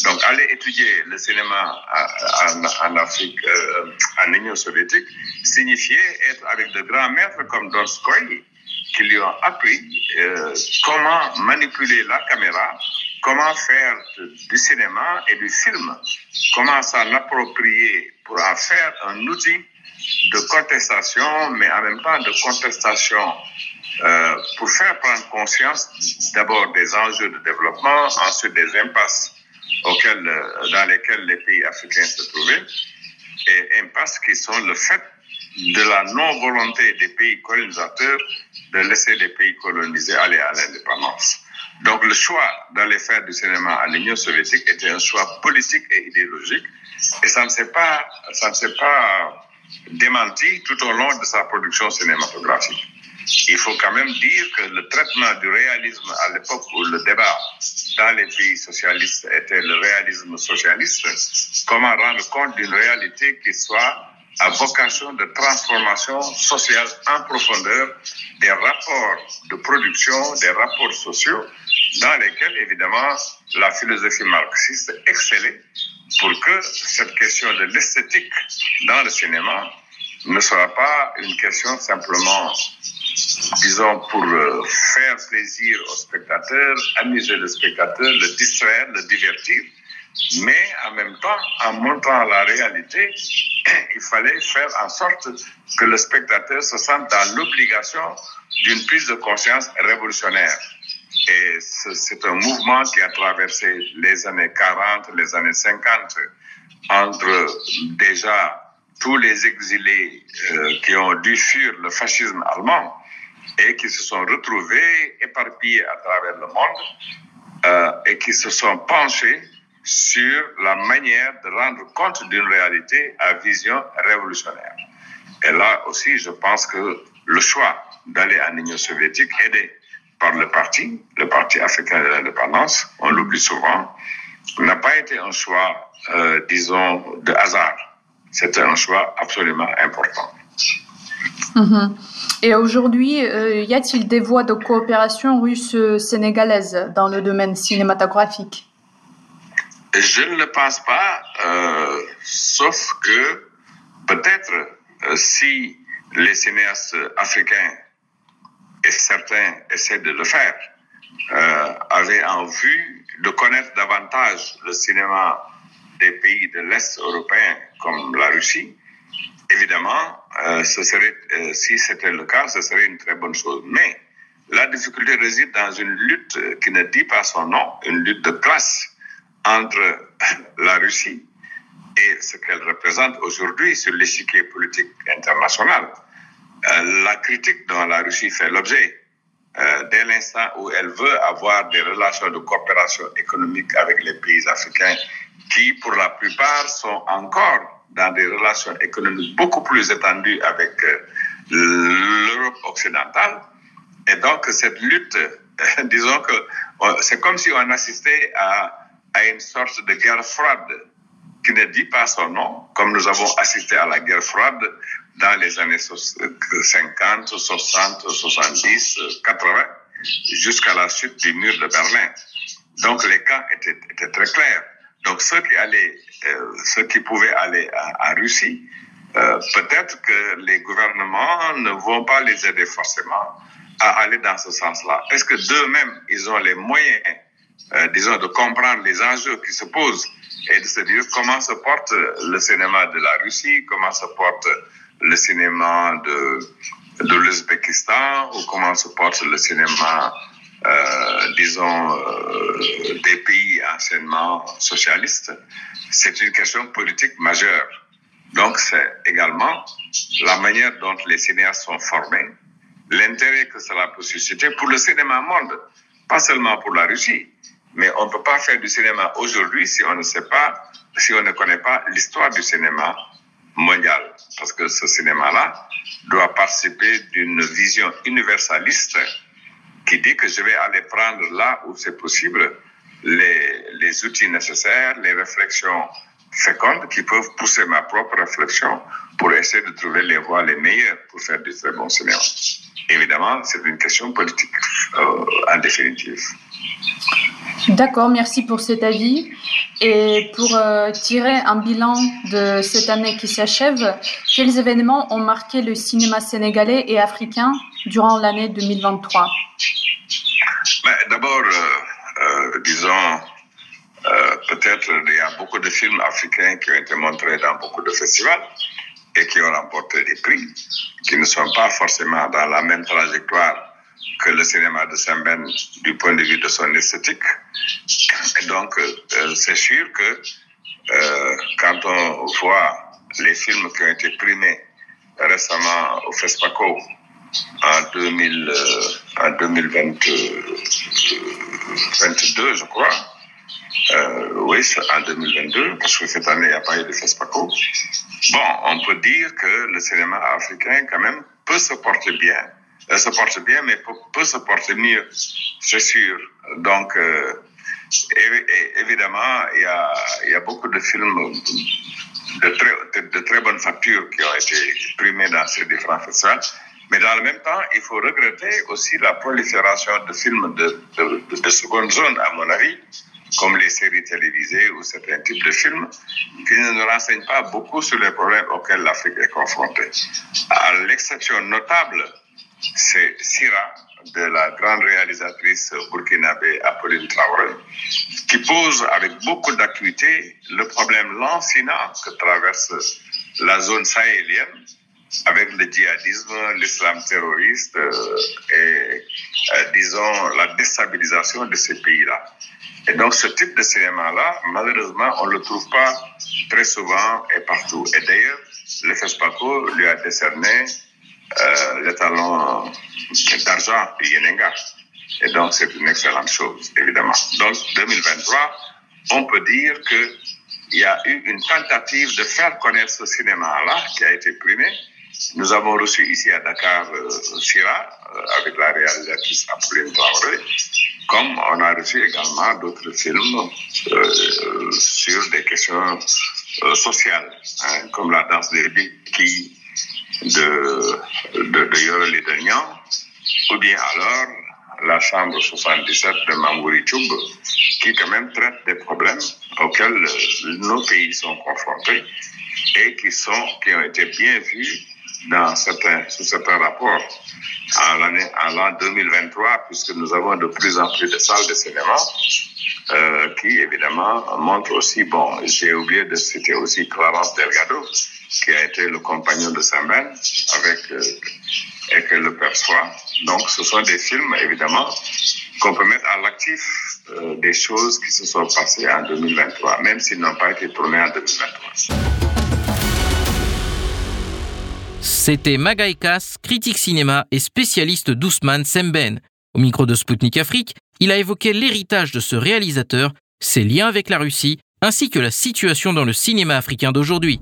Speaker 7: Donc, aller étudier le cinéma en, Afrique, euh, en Union soviétique, signifiait être avec de grands maîtres comme Donskoy, qui lui ont appris euh, comment manipuler la caméra, comment faire du cinéma et du film, comment s'en approprier pour en faire un outil de contestation, mais en même temps de contestation euh, pour faire prendre conscience d'abord des enjeux de développement, ensuite des impasses auxquelles, euh, dans lesquelles les pays africains se trouvaient, et impasses qui sont le fait de la non-volonté des pays colonisateurs de laisser les pays colonisés aller à l'indépendance. Donc le choix d'aller faire du cinéma à l'Union soviétique était un choix politique et idéologique, et ça ne s'est pas, ça ne s'est pas démenti tout au long de sa production cinématographique. Il faut quand même dire que le traitement du réalisme à l'époque où le débat dans les pays socialistes était le réalisme socialiste, comment rendre compte d'une réalité qui soit à vocation de transformation sociale en profondeur des rapports de production, des rapports sociaux, dans lesquels, évidemment, la philosophie marxiste excellait pour que cette question de l'esthétique dans le cinéma ne soit pas une question simplement, disons, pour euh, faire plaisir au spectateur, amuser le spectateur, le distraire, le divertir, mais en même temps, en montrant la réalité, il fallait faire en sorte que le spectateur se sente dans l'obligation d'une prise de conscience révolutionnaire. Et c'est un mouvement qui a traversé les années 40, les années 50, entre déjà tous les exilés euh, qui ont dû fuir le fascisme allemand et qui se sont retrouvés éparpillés à travers le monde euh, et qui se sont penchés sur la manière de rendre compte d'une réalité à vision révolutionnaire. Et là aussi, je pense que le choix d'aller en Union soviétique, aidé par le parti, le Parti africain de l'indépendance, on l'oublie souvent, n'a pas été un choix, euh, disons, de hasard. C'était un choix absolument important.
Speaker 6: Mhm. Et aujourd'hui, euh, y a-t-il des voies de coopération russe-sénégalaise dans le domaine cinématographique?
Speaker 7: Je ne le pense pas, euh, sauf que peut-être si les cinéastes africains et certains essaient de le faire, euh, avaient en vue de connaître davantage le cinéma des pays de l'Est européen comme la Russie, évidemment, euh, ce serait, euh, si c'était le cas, ce serait une très bonne chose. Mais la difficulté réside dans une lutte qui ne dit pas son nom, une lutte de classe entre la Russie et ce qu'elle représente aujourd'hui sur l'échiquier politique international. Euh, la critique dont la Russie fait l'objet, euh, dès l'instant où elle veut avoir des relations de coopération économique avec les pays africains, qui pour la plupart sont encore dans des relations économiques beaucoup plus étendues avec euh, l'Europe occidentale. Et donc cette lutte, disons que c'est comme si on assistait à, à une sorte de guerre froide qui ne dit pas son nom, comme nous avons assisté à la guerre froide dans les années 50, 60, 70, 80, jusqu'à la chute du mur de Berlin. Donc les étaient, étaient très clairs. Donc ceux qui allaient, euh, ceux qui pouvaient aller à, Russie, euh, peut-être que les gouvernements ne vont pas les aider forcément à aller dans ce sens-là. Est-ce que d'eux-mêmes, ils ont les moyens, euh, disons, de comprendre les enjeux qui se posent et de se dire comment se porte le cinéma de la Russie, comment se porte le cinéma de, de l'Ouzbékistan ou comment se porte le cinéma, euh, disons, euh, des pays anciennement socialistes. C'est une question politique majeure. Donc c'est également la manière dont les cinéastes sont formés, l'intérêt que cela peut susciter pour le cinéma monde, pas seulement pour la Russie, mais on ne peut pas faire du cinéma aujourd'hui si on ne sait pas, si on ne connaît pas l'histoire du cinéma mondial. Parce que ce cinéma-là doit participer d'une vision universaliste qui dit que je vais aller prendre là où c'est possible les, les outils nécessaires, les réflexions fécondes qui peuvent pousser ma propre réflexion pour essayer de trouver les voies les meilleures pour faire du très bon cinéma. Évidemment, c'est une question politique euh, en définitive.
Speaker 6: D'accord, merci pour cet avis. Et pour euh, tirer un bilan de cette année qui s'achève, quels événements ont marqué le cinéma sénégalais et africain durant l'année 2023
Speaker 7: ben, D'abord, euh, euh, disons, peut-être il y a beaucoup de films africains qui ont été montrés dans beaucoup de festivals et qui ont remporté des prix, qui ne sont pas forcément dans la même trajectoire que le cinéma de Saint-Ben du point de vue de son esthétique. Et donc, euh, c'est sûr que euh, quand on voit les films qui ont été primés récemment au FESPACO en, 2000, euh, en 2022, je crois, euh, oui, en 2022, parce que cette année, il n'y a pas eu de FESPACO. Bon, on peut dire que le cinéma africain, quand même, peut se porter bien elle se porte bien, mais peut, se porter mieux, c'est sûr. Donc, euh, évidemment, il y, a, beaucoup de films de très, bonne facture qui ont été primés dans ces différents festivals. Mais dans le même temps, il faut regretter aussi la prolifération de films de, seconde zone, à mon avis, comme les séries télévisées ou certains types de films, qui ne nous renseignent pas beaucoup sur les problèmes auxquels l'Afrique est confrontée. À l'exception notable c'est Sira, de la grande réalisatrice burkinabé Apolline Traoré, qui pose avec beaucoup d'acuité le problème lancinant que traverse la zone sahélienne avec le djihadisme, l'islam terroriste euh, et, euh, disons, la déstabilisation de ces pays-là. Et donc, ce type de cinéma-là, malheureusement, on ne le trouve pas très souvent et partout. Et d'ailleurs, le FESPACO lui a décerné euh, le talent d'argent du Yenenga. Et donc, c'est une excellente chose, évidemment. Donc, 2023, on peut dire qu'il y a eu une tentative de faire connaître ce cinéma-là qui a été primé. Nous avons reçu ici à Dakar euh, euh avec la réalisatrice Apolline Traoré, comme on a reçu également d'autres films euh, sur des questions euh, sociales, hein, comme la danse des qui de, de, de ou bien alors la chambre 77 de Mambouri qui quand même traite des problèmes auxquels nos pays sont confrontés et qui, sont, qui ont été bien vus dans certains, sous certains rapports en l'an 2023, puisque nous avons de plus en plus de salles de cinéma, euh, qui évidemment montrent aussi, bon, j'ai oublié de citer aussi Clarence Delgado, qui a été le compagnon de Saint-Ben avec euh, et que le perçoit. Donc, ce sont des films, évidemment, qu'on peut mettre à l'actif euh, des choses qui se sont passées en 2023, même s'ils n'ont pas été tournés en 2023.
Speaker 2: C'était Magaïkas, critique cinéma et spécialiste d'Ousmane Semben. Au micro de Spoutnik Afrique, il a évoqué l'héritage de ce réalisateur, ses liens avec la Russie, ainsi que la situation dans le cinéma africain d'aujourd'hui.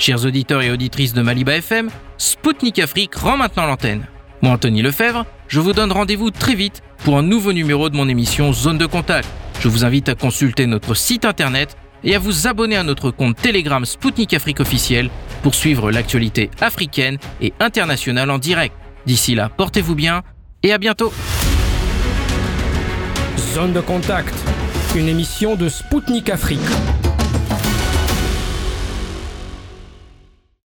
Speaker 2: Chers auditeurs et auditrices de Maliba FM, Spoutnik Afrique rend maintenant l'antenne. Moi, Anthony Lefebvre, je vous donne rendez-vous très vite pour un nouveau numéro de mon émission Zone de Contact. Je vous invite à consulter notre site internet et à vous abonner à notre compte Telegram Spoutnik Afrique officiel pour suivre l'actualité africaine et internationale en direct. D'ici là, portez-vous bien et à bientôt.
Speaker 8: Zone de contact, une émission de Spoutnik Afrique.